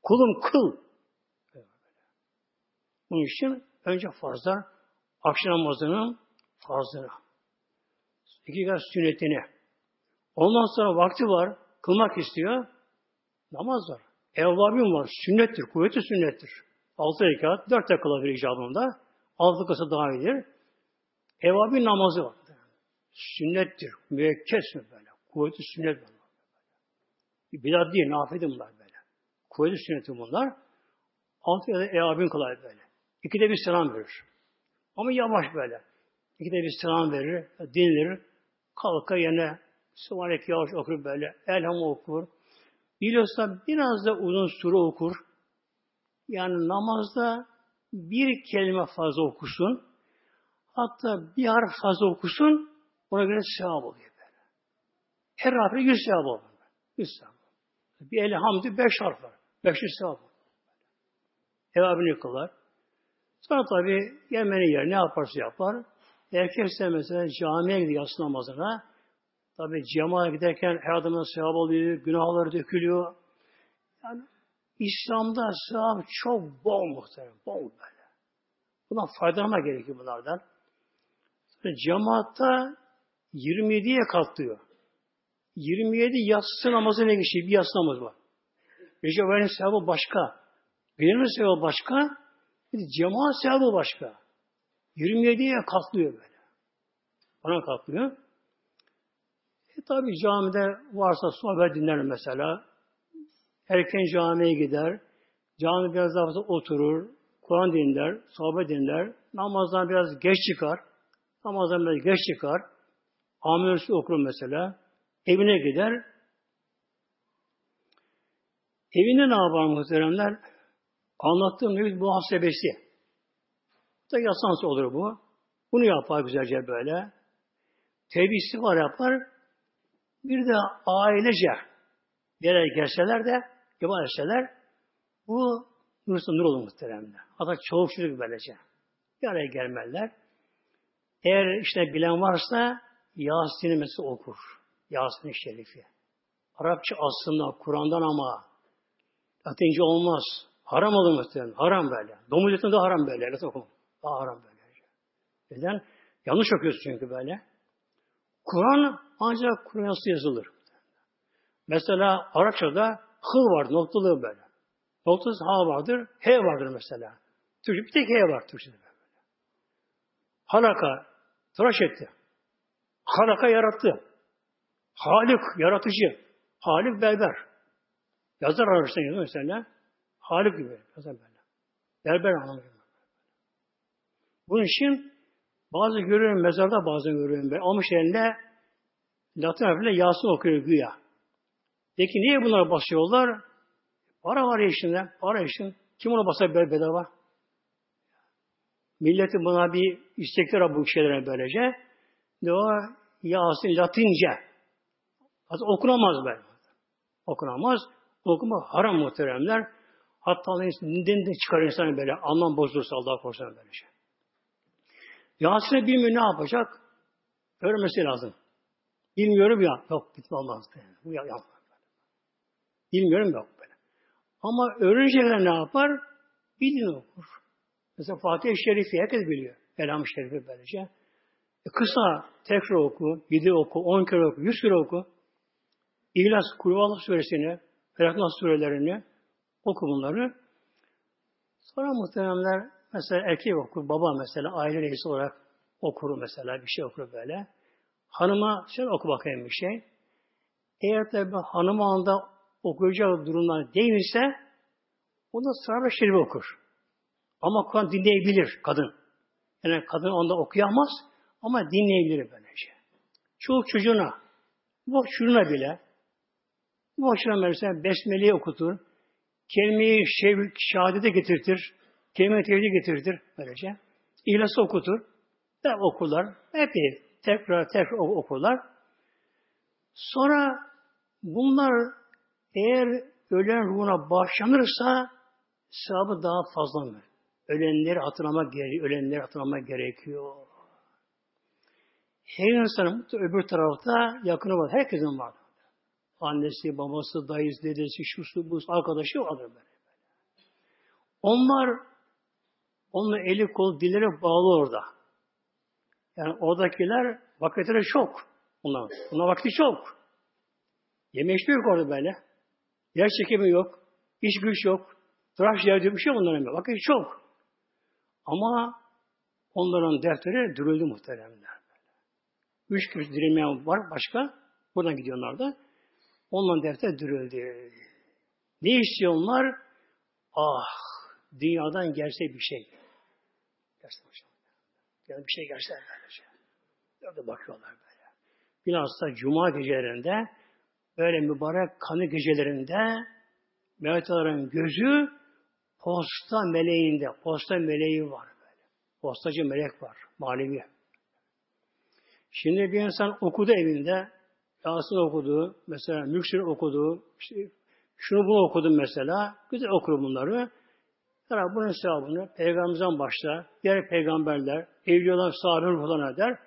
Kulum kıl. Bunun için önce farzlar akşam namazının farzını. İki kat sünnetini. Ondan sonra vakti var, kılmak istiyor. Namaz var. Evvabim var, sünnettir, kuvveti sünnettir. Altı rekat, dört de kılabilir icabında. Altı kısa daha iyidir. Evvabin namazı var. Sünnettir, müekkes mi böyle? Kuvveti sünnet bunlar. Bidat değil, nafile bunlar böyle. Kuvveti sünneti bunlar. Altı ya da evvabin kılar böyle. İkide bir selam verir. Ama yavaş böyle. İki de bir selam verir, dinlenir. Kalkar yine Sübhanek yavaş okur böyle. Elham okur. Biliyorsa biraz da uzun süre okur. Yani namazda bir kelime fazla okusun. Hatta bir harf fazla okusun. Ona göre sevap oluyor böyle. Her harfı yüz sevap oluyor. Yüz sevap. Bir elhamdü beş harf var. Beş yüz sevap oluyor. Evabini kılar. Sonra tabi yemeğini yer, ne yaparsa yapar. Erkekse mesela camiye gidiyor yatsı namazına. Tabi cemaate giderken her adımda sevap oluyor, günahları dökülüyor. Yani İslam'da sevap çok bol muhtemelen, bol böyle. Buna faydalanma gerekiyor bunlardan. Cemaatta 27'ye kalktıyor. 27 yatsı namazı ne geçiyor? Bir yatsı namazı var. Recep ayının sevabı başka. Birinin sevabı başka. Cemaat sevabı başka. 27'ye kalkıyor böyle. Ona kalkıyor. E tabi camide varsa sohbet dinler mesela. Erken camiye gider. Cami biraz daha fazla oturur. Kur'an dinler, sohbet dinler. Namazdan biraz geç çıkar. Namazdan biraz geç çıkar. Amelisi okur mesela. Evine gider. Evinde ne yapar muhteremler? Anlattığım nevi muhasebesi. Da yasansı olur bu. Bunu yapar güzelce böyle. Tevbe var yapar. Bir de ailece bir yere gelseler de ibadet etseler bu nursa nur olur muhteremde. Hatta çoğu çocuk böylece. Bir araya gelmeler. Eğer işte bilen varsa Yasin'i mesela okur. Yasin-i Şerifi. Arapça aslında Kur'an'dan ama Latince olmaz. Haram olur muhtemelen. Haram böyle. Domuz etinde haram böyle. Latin okum. Daha haram böyle. Neden? Yanlış okuyorsun çünkü böyle. Kur'an ancak Kur'an'sı yazılır. Mesela Arapçada hı var, noktalı böyle. Noktası ha vardır, he vardır mesela. Türkçe bir tek he var Türkçe'de böyle. Halaka, tıraş etti. Halaka yarattı. Halik, yaratıcı. Halik berber. Yazar ararsan yazıyor mesela. Halik gibi yazar böyle. Berber anlamıyor. Bunun için bazı görüyorum mezarda bazen görüyorum ben. Almış elinde Latin harfiyle Yasin okuyor güya. Peki niye bunlara basıyorlar? Para var ya içinde. Para için. Kim ona basar bedava? Milletin buna bir istekleri bu şeylere böylece. Ne o? Yasin Latince. Hatta okunamaz böyle. Okunamaz. Okuma haram muhteremler. Hatta dinden de çıkar insanı böyle anlam bozulursa Allah korusun böyle şey. Yasin'i bilmiyor ne yapacak? Öğrenmesi lazım. Bilmiyorum ya. Yok bitme olmaz. Bu ya, yapma. Bilmiyorum yok böyle. Ama öğrenecekler ne yapar? Bilin okur. Mesela Fatih-i Şerif'i herkes biliyor. Elham-ı Şerif'i böylece. E kısa tekrar oku, yedi oku, on kere oku, yüz kere oku. İhlas Kulüvallah suresini, Felaklah surelerini oku bunları. Sonra muhteremler mesela erkek okur, baba mesela aile reisi olarak okur mesela bir şey okur böyle. Hanıma sen oku bakayım bir şey. Eğer tabi hanım anda okuyacağı durumlar değilse o da sıra şerifi okur. Ama Kur'an dinleyebilir kadın. Yani kadın onda okuyamaz ama dinleyebilir böylece. Çoğu çocuğuna, bu çocuğuna bile bu çocuğuna mesela besmeleyi okutur, kelimeyi şey, şehadete getirtir, kelime tevhidi getirtir böylece. İhlası okutur, ve okurlar, hep tekrar tekrar okurlar. Sonra bunlar eğer ölen ruhuna bağışlanırsa sevabı daha fazla mı? Ölenleri hatırlamak gerekiyor. Ölenleri hatırlamak gerekiyor. Her insanın öbür tarafta yakını var. Herkesin var. Annesi, babası, dayısı, dedesi, şusu, bu arkadaşı vardır böyle. Onlar onun eli kol dilleri bağlı orada. Yani oradakiler vakitleri çok. Onlar, onlar vakti çok. Yeme içme yok orada böyle. Yer çekimi yok. iş güç yok. Tıraş yer bir şey onların. Vakit çok. Ama onların defteri dürüldü muhteremler. Üç kişi dirilmeyen var başka. Buradan gidiyorlar da. Onların defteri dürüldü. Ne istiyorlar? Ah, dünyadan gerçek bir şey. Gerçek bir şey. Yani bir şey gelse böylece. Öyle bakıyorlar böyle. Bilhassa cuma gecelerinde böyle mübarek kanı gecelerinde Mevtaların gözü posta meleğinde. Posta meleği var böyle. Postacı melek var. Manevi. Şimdi bir insan okudu evinde, Yasin okudu, mesela Müksür okudu, işte şunu bunu okudum mesela, güzel okur bunları. Yani bunun sevabını Peygamberimizden başta, diğer peygamberler, evliyalar, sahabeler falan eder.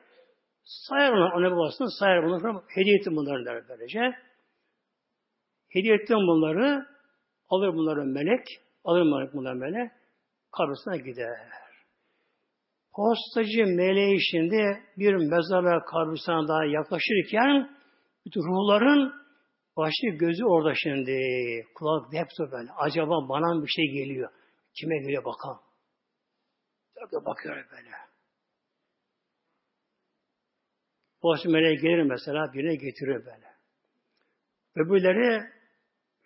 Sayar onu, anne babasını sayar bunları, hediye ettim bunları der böylece. Hediye ettim bunları, alır bunları melek, alır bunları, bunları melek, kabrisine gider. Postacı meleği şimdi bir mezara kabrisine daha yaklaşırken bütün ruhların başı gözü orada şimdi. Kulak hepsi böyle. Acaba bana bir şey geliyor. Kime geliyor bakalım. Böyle bakıyor böyle. Postacı meleği gelir mesela birine getiriyor böyle. Öbürleri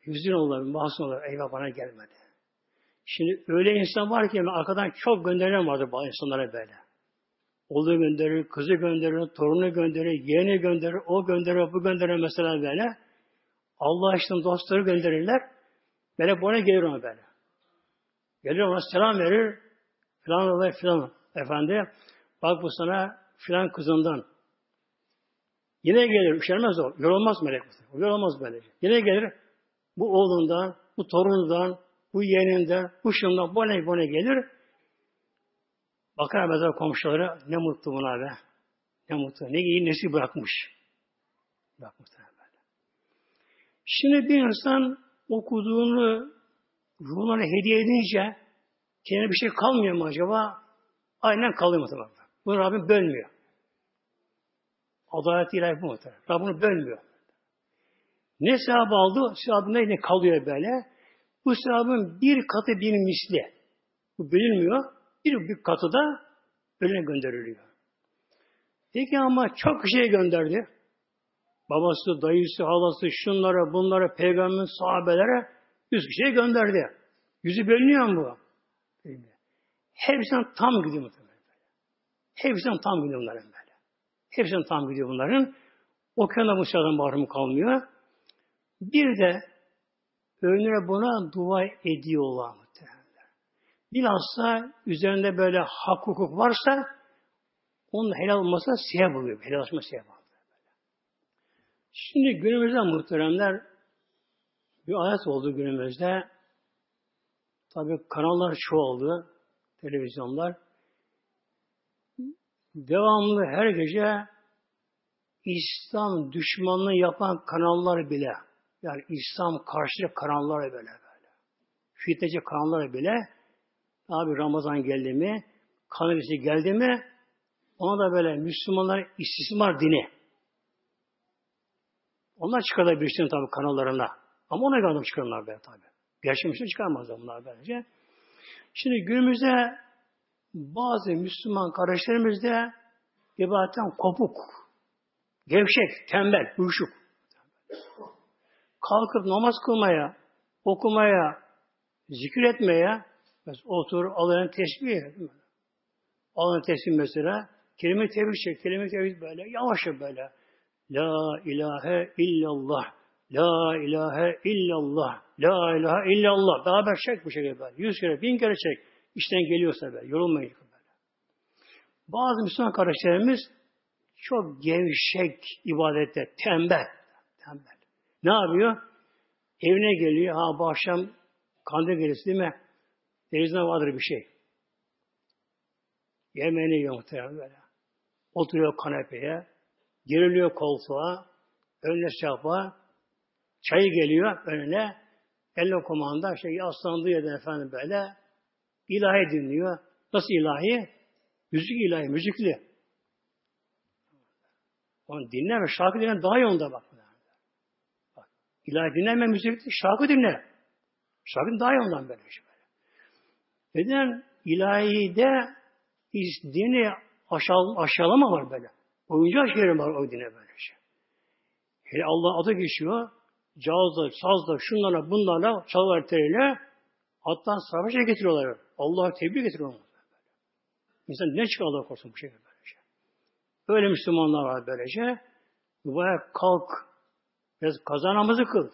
hüzün olur, mahzun olur. Eyvah bana gelmedi. Şimdi öyle insan var ki arkadan çok gönderen vardır bazı insanlara böyle. Oğlu gönderir, kızı gönderir, torunu gönderir, yeğeni gönderir, o gönderir, bu gönderir mesela böyle. Allah için dostları gönderirler. Böyle bana gelir ona böyle. Gelir ona selam verir. Filan olay filan. Efendi bak bu sana filan kızından. Yine gelir. Üşenmez o. Yorulmaz melek. Yorulmaz böyle. Yine gelir. Bu oğlundan, bu torunundan, bu yeğeninden, bu şundan, bu ne, bu ne gelir. Bakar mesela komşuları ne mutlu buna be. Ne mutlu. Ne iyi nesi bırakmış. Bırakmış böyle. Şimdi bir insan okuduğunu ruhuna hediye edince kendine bir şey kalmıyor mu acaba? Aynen kalıyor muhtemelen. Bunu Rabbim bölmüyor. Adalet ilahi bu muhtemelen. Rabbim bölmüyor. Ne sevabı aldı? Sevabı ne kalıyor böyle? Bu sevabın bir katı bir misli. Bu bölünmüyor. Bir, bir katı da önüne gönderiliyor. Peki ama çok şey gönderdi. Babası, dayısı, halası, şunlara, bunlara, peygamberin sahabelere yüz kişiye gönderdi. Yüzü bölünüyor mu bu? Hepsinden tam gidiyor muhtemelen. Hepsinden tam gidiyor bunların böyle. Hepsinden tam gidiyor bunların. O kenarda bu sıradan mahrum kalmıyor. Bir de önüne buna dua ediyorlar muhtemelen. Bilhassa üzerinde böyle hak hukuk varsa onun helal olmasına sebep oluyor. Helallaşma sebep oluyor. Şimdi günümüzde muhteremler bir ayet oldu günümüzde. Tabi kanallar çoğaldı. Televizyonlar. Devamlı her gece İslam düşmanlığı yapan kanallar bile yani İslam karşıtı kanallar böyle böyle. Fitneci kanallar bile abi Ramazan geldi mi, kanalisi geldi mi ona da böyle Müslümanlar istismar dini. Onlar çıkarabilirsin tabi kanallarına. Ama ona göre çıkarırlar be tabi. Gerçek Müslüman çıkarmazlar bunlar bence. Şimdi günümüzde bazı Müslüman kardeşlerimiz de ibadetten kopuk, gevşek, tembel, uyuşuk kalkıp namaz kılmaya, okumaya, zikir etmeye, mesela otur, Allah'ın tesbih Allah'ın tesbih mesela, kelime tevhid çek, kelime tevhid böyle, yavaşça böyle. La ilahe illallah, la ilahe illallah, la ilahe illallah. Daha ben çek bu şekilde böyle. Yüz kere, bin kere çek. İşten geliyorsa böyle, yorulmayın böyle. Bazı Müslüman kardeşlerimiz çok gevşek ibadette, tembel. Tembel. Ne yapıyor? Evine geliyor. Ha bu akşam kandil gecesi değil mi? Denizde vardır bir şey. Yemeğini yiyor muhtemelen böyle. Oturuyor kanepeye. Geriliyor koltuğa. Önüne şapa. Çayı geliyor önüne. Elle komanda şey yaslandığı yerden efendim böyle ilahi dinliyor. Nasıl ilahi? Müzik ilahi, müzikli. Onu dinleme, şarkı dinleme daha iyi onda bak. İlahi dinleme müzik, şarkı dinle. Şarkı daha iyi ondan böyle. Şey böyle. Neden? İlahide dini aşağı, aşağılama var böyle. Oyuncak şeyler var o dine böyle şey. Hele Allah adı geçiyor. Cazda, sazda, şunlarla, bunlarla, çalar teriyle hatta savaşa getiriyorlar. Allah'a tebrik getiriyorlar. İnsan ne çıkar Allah korusun bu şekilde böylece. Öyle Müslümanlar var böylece. Mübarek kalk. Biraz kaza namazı kıl.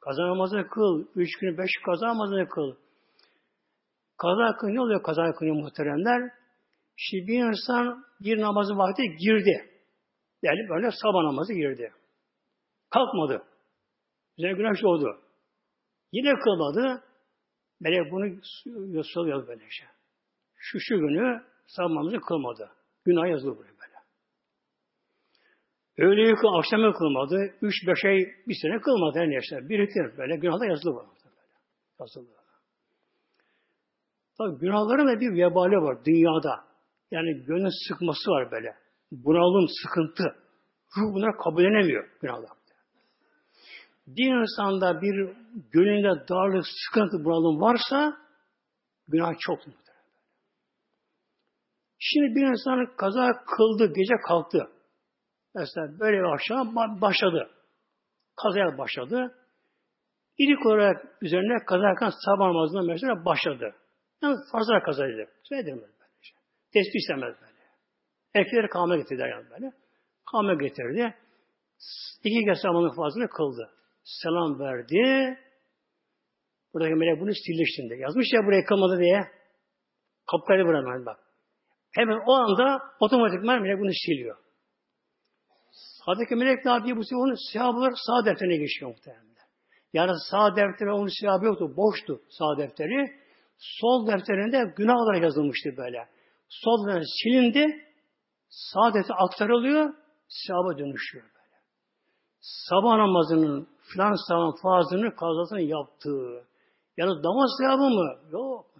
Kaza namazını kıl. Üç gün, beş kaza namazını kıl. Kaza kıl ne oluyor kaza kılıyor muhteremler? Şimdi bir insan bir namazın vakti girdi. Yani böyle sabah namazı girdi. Kalkmadı. Üzerine güneş doğdu. Yine kılmadı. Melek bunu soruyor böylece. Şu şu günü sabah kılmadı. Günah yazılı buraya böyle. Öğle yıkı akşamı kılmadı. Üç beş ay bir sene kılmadı her neyse. Biriktir böyle. Günahlar yazılı var. Yazılı. Tabi günahların da bir vebali var dünyada. Yani gönül sıkması var böyle. Bunalım, sıkıntı. Ruh bunları kabullenemiyor günahlar. Bir insanda bir gönlünde darlık, sıkıntı, bunalım varsa günah çok Şimdi bir insan kaza kıldı, gece kalktı. Mesela böyle bir akşam başladı. Kazaya başladı. İlk olarak üzerine kazarken sabah namazına mesela başladı. Yani fazla kazaydı. Söyledim böyle. Işte. Tesbih istemez böyle. Erkekleri kâme getirdiler yani böyle. Kâme getirdi. İki kez sabahın fazlını kıldı. Selam verdi. Buradaki melek bunu sildi şimdi. Yazmış ya buraya kılmadı diye. Kapkaydı buranın bak. Hemen o anda otomatikman melek bunu siliyor. Hazreti Melek yapıyor? Bu sefer onun sevapları sağ defterine geçiyor muhtemelen. Yani sağ defteri onun sevabı yoktu. Boştu sağ defteri. Sol defterinde günah olarak yazılmıştı böyle. Sol defter silindi. Sağ defter aktarılıyor. Sevaba dönüşüyor böyle. Sabah namazının filan sabah fazlını kazasını yaptı. Yani namaz sevabı mı? Yok.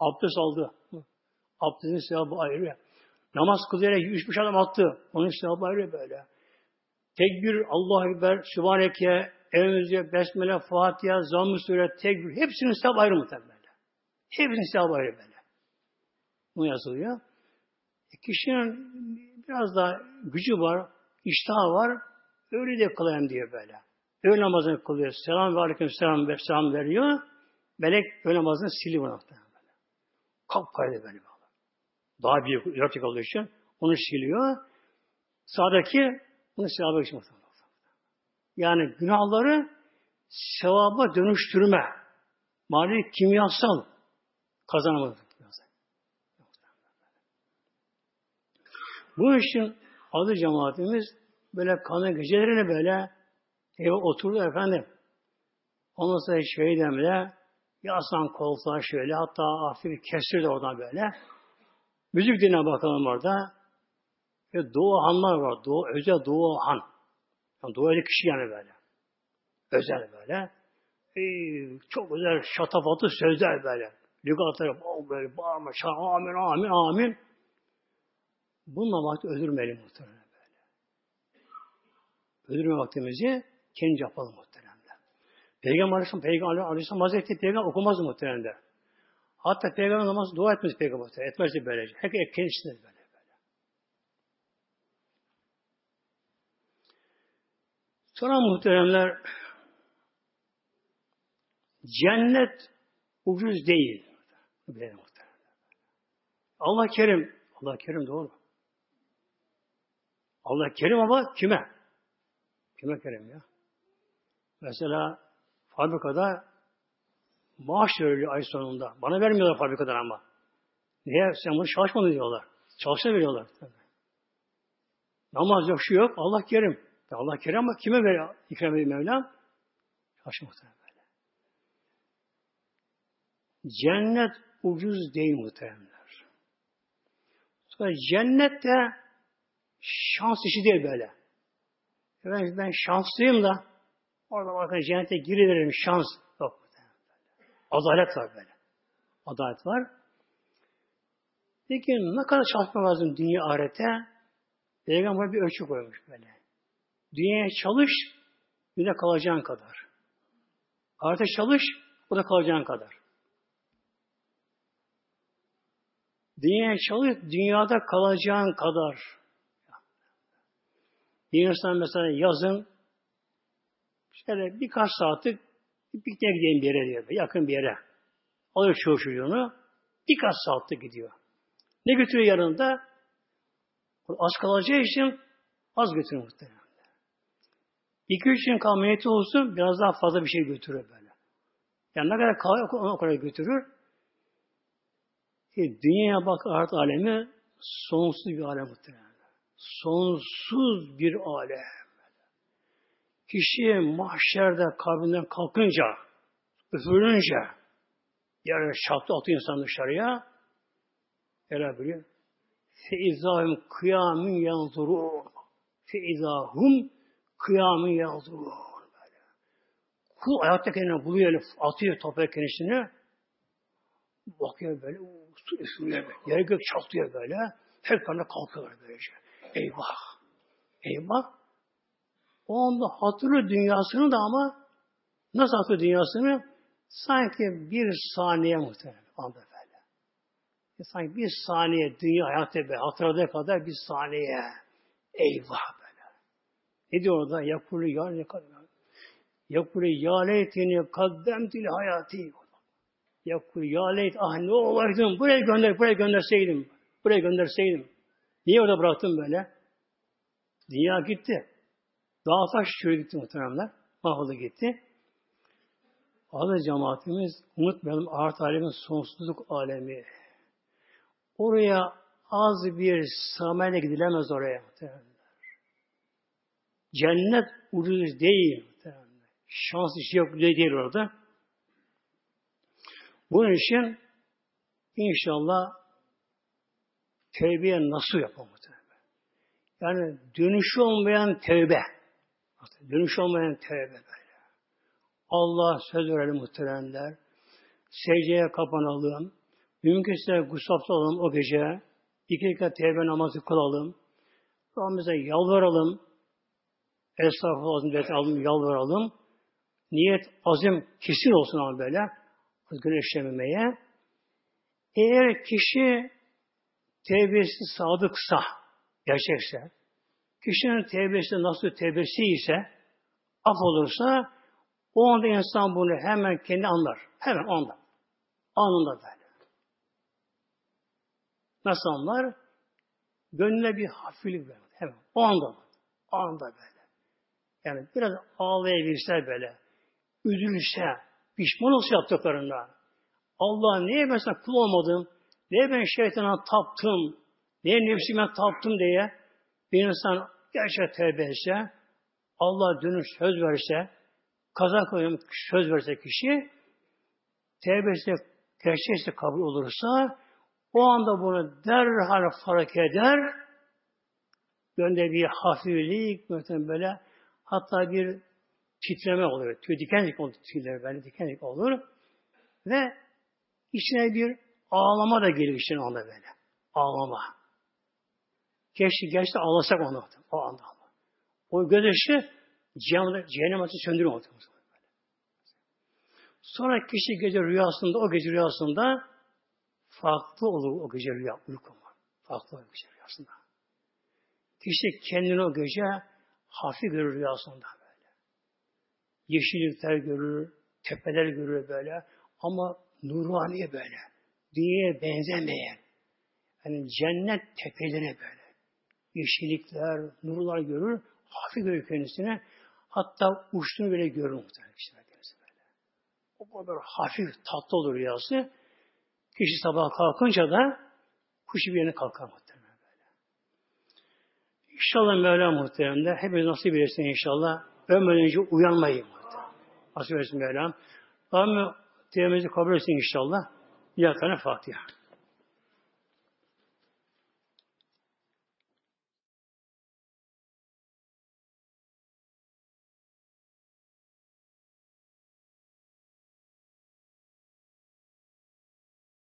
Abdest aldı. Abdestin sevabı ayrı. Namaz kılarak üç adam attı. Onun sevabı böyle. Tekbir, Allah-u Ekber, Sübhaneke, Evlice, Besmele, Fatiha, Zamm-ı Sure, Tekbir. Hepsinin sevabı ayrı muhtemelen. Hepsinin sevabı ayrı böyle. Bu yazılıyor. E kişinin biraz da gücü var, iştahı var. Öyle de kılayım diyor böyle. Öğle namazını kılıyor. Selam ve aleyküm selam ve selam veriyor. Melek öğle namazını siliyor muhtemelen böyle. Kalp kaydı böyle. Daha büyük yaratık olduğu için onu siliyor. Sağdaki bunu sevaba geçmek Yani günahları sevaba dönüştürme. Mali kimyasal kazanamadık. Bu için adı cemaatimiz böyle kanı gecelerine böyle eve oturdu efendim. Ondan sonra şeyden bile yaslan koltuğa şöyle hatta hafif kestirdi oradan böyle. Müzik dinle bakalım orada. Ve Doğu Hanlar var. Doğu, özel Doğu Han. Yani Doğu kişi yani böyle. Özel böyle. Ee, çok güzel şatafatı sözler böyle. Lügatları böyle bağırma, çağır, amin, amin, amin. Bununla vakti öldürmeyelim muhtemelen böyle. Öldürme vaktimizi kendi yapalım muhtemelen. Peygamber Aleyhisselam, Peygamber Aleyhisselam Hazreti Peygamber okumaz muhtemelen. Hatta peygamber namazı dua etmez peygamber. Etmezdi böylece. Herkes kendisine böyle böyle. Sonra muhteremler cennet ucuz değil. Allah kerim. Allah kerim doğru. Allah kerim ama kime? Kime kerim ya? Mesela fabrikada Maaş veriliyor ay sonunda. Bana vermiyorlar fabrikadan ama. Niye? Sen bunu çalışmadın diyorlar. Çalışsa veriyorlar. Namaz yok, şu yok. Allah kerim. Allah kerim ama kime veriyor? İkram ediyor Mevlam? Çalışmakta böyle. Cennet ucuz değil muhteremler. Sonra cennet de şans işi değil böyle. Ben, ben şanslıyım da orada bakın cennete giriverim şans. Adalet var böyle. Adalet var. Peki ne kadar çalışma lazım dünya ahirete? Peygamber bir ölçü koymuş böyle. Dünyaya çalış, dünya kalacağın kadar. Ahirete çalış, o da kalacağın kadar. Dünyaya çalış, dünyada kalacağın kadar. Bir insan mesela yazın şöyle birkaç saatlik Pikniğe gideyim bir yere diyor. Yakın bir yere. Alıyor çoğu çocuğunu. Birkaç saatte gidiyor. Ne götürüyor yanında? Az kalacağı için az götürüyor muhtemelen. İki üç gün kalma niyeti olsun biraz daha fazla bir şey götürür böyle. Yani ne kadar kalır o kadar götürür. E, dünyaya bak art alemi sonsuz bir alem muhtemelen. Sonsuz bir alem. Kişi mahşerde kabrinden kalkınca, üfürünce, yani şaktı atıyor insan dışarıya, Öyle biliyor. Feizahum kıyamun yanzurun. Feizahum kıyamun yanzurun. Kul ayakta kendine buluyor, öyle, atıyor toprak kendisine. Bakıyor böyle, su üfürüyor. Yer gök çatlıyor böyle. Her kanına kalkıyorlar böylece. Eyvah! Eyvah! O anda hatırlıyor dünyasını da ama nasıl hatırlıyor dünyasını? Sanki bir saniye muhtemelen. Anda böyle. E sanki bir saniye dünya hayatta be, hatırladığı kadar bir saniye. Eyvah böyle. Ne diyor orada? Yakulu ya ne kadar? Yakulu ya leytini kaddemtil hayati. Yakulu ya leyt ah ne olaydım buraya gönder, buraya gönderseydim. Buraya gönderseydim. Niye orada bıraktım böyle? Dünya gitti. Daha taş şöyle gitti muhteremler. Mahvoldu gitti. Adı cemaatimiz unutmayalım art alemin sonsuzluk alemi. Oraya az bir sameyle gidilemez oraya muhteremler. Cennet ucuz değil muhteremler. Şans işi yok değil orada. Bunun için inşallah tevbeye nasıl yapalım muhtemelen. Yani dönüşü olmayan tevbe. Dönüş olmayan tevbe böyle. Allah söz verelim muhteremler. Secdeye kapanalım. Mümkünse gusapta olalım o gece. İki rekat tevbe namazı kılalım. Rabbimize yalvaralım. Estağfurullah alalım, yalvaralım. Niyet azim kesin olsun ama böyle. Güneşlememeye. Eğer kişi tevbesi sadıksa, gerçekse, kişinin tevbesi nasıl tevbesi ise, af olursa, o anda insan bunu hemen kendi anlar. Hemen o anda. Anında böyle. Nasıl anlar? Gönlüne bir hafiflik böyle. Hemen. O anda. O anda böyle. Yani biraz ağlayabilse böyle. Üzülse, pişman olsa yaptıklarında. Allah niye mesela kul olmadım? Niye ben şeytana taptım? Niye nefsime taptım diye bir insan gerçek tevbe etse, Allah dönüş söz verse, kaza koyun söz verse kişi, tevbesi gerçekse kabul olursa, o anda bunu derhal fark eder, gönde bir hafiflik, böyle, hatta bir titreme olur. Tüy dikenlik olur, tüyler böyle dikenlik olur. Ve içine bir ağlama da gelir içine anda böyle. Ağlama. Keşke gerçekten ağlasak onu o anda. O göz yaşı cehennem ateşi söndürüyor. Sonra kişi gece rüyasında, o gece rüyasında farklı olur o gece rüya uyku Farklı olur gece rüyasında. Kişi kendini o gece hafif görür rüyasında böyle. Yeşillikler görür, tepeler görür böyle. Ama nurani böyle. Dünyaya benzemeyen. Yani cennet tepeleri böyle yeşillikler, nurlar görür. Hafif görür kendisine. Hatta uçtuğunu bile görür muhtemelen kendisi böyle. O kadar hafif, tatlı olur rüyası. Kişi sabah kalkınca da kuş bir yerine kalkar muhtemelen böyle. İnşallah Mevla muhtemelen hepimiz nasip edersin inşallah. Ölmeden önce uyanmayın muhtemelen. Nasip edersin Mevlam. Rabbim tevbemizi kabul etsin inşallah. Bir Fatiha.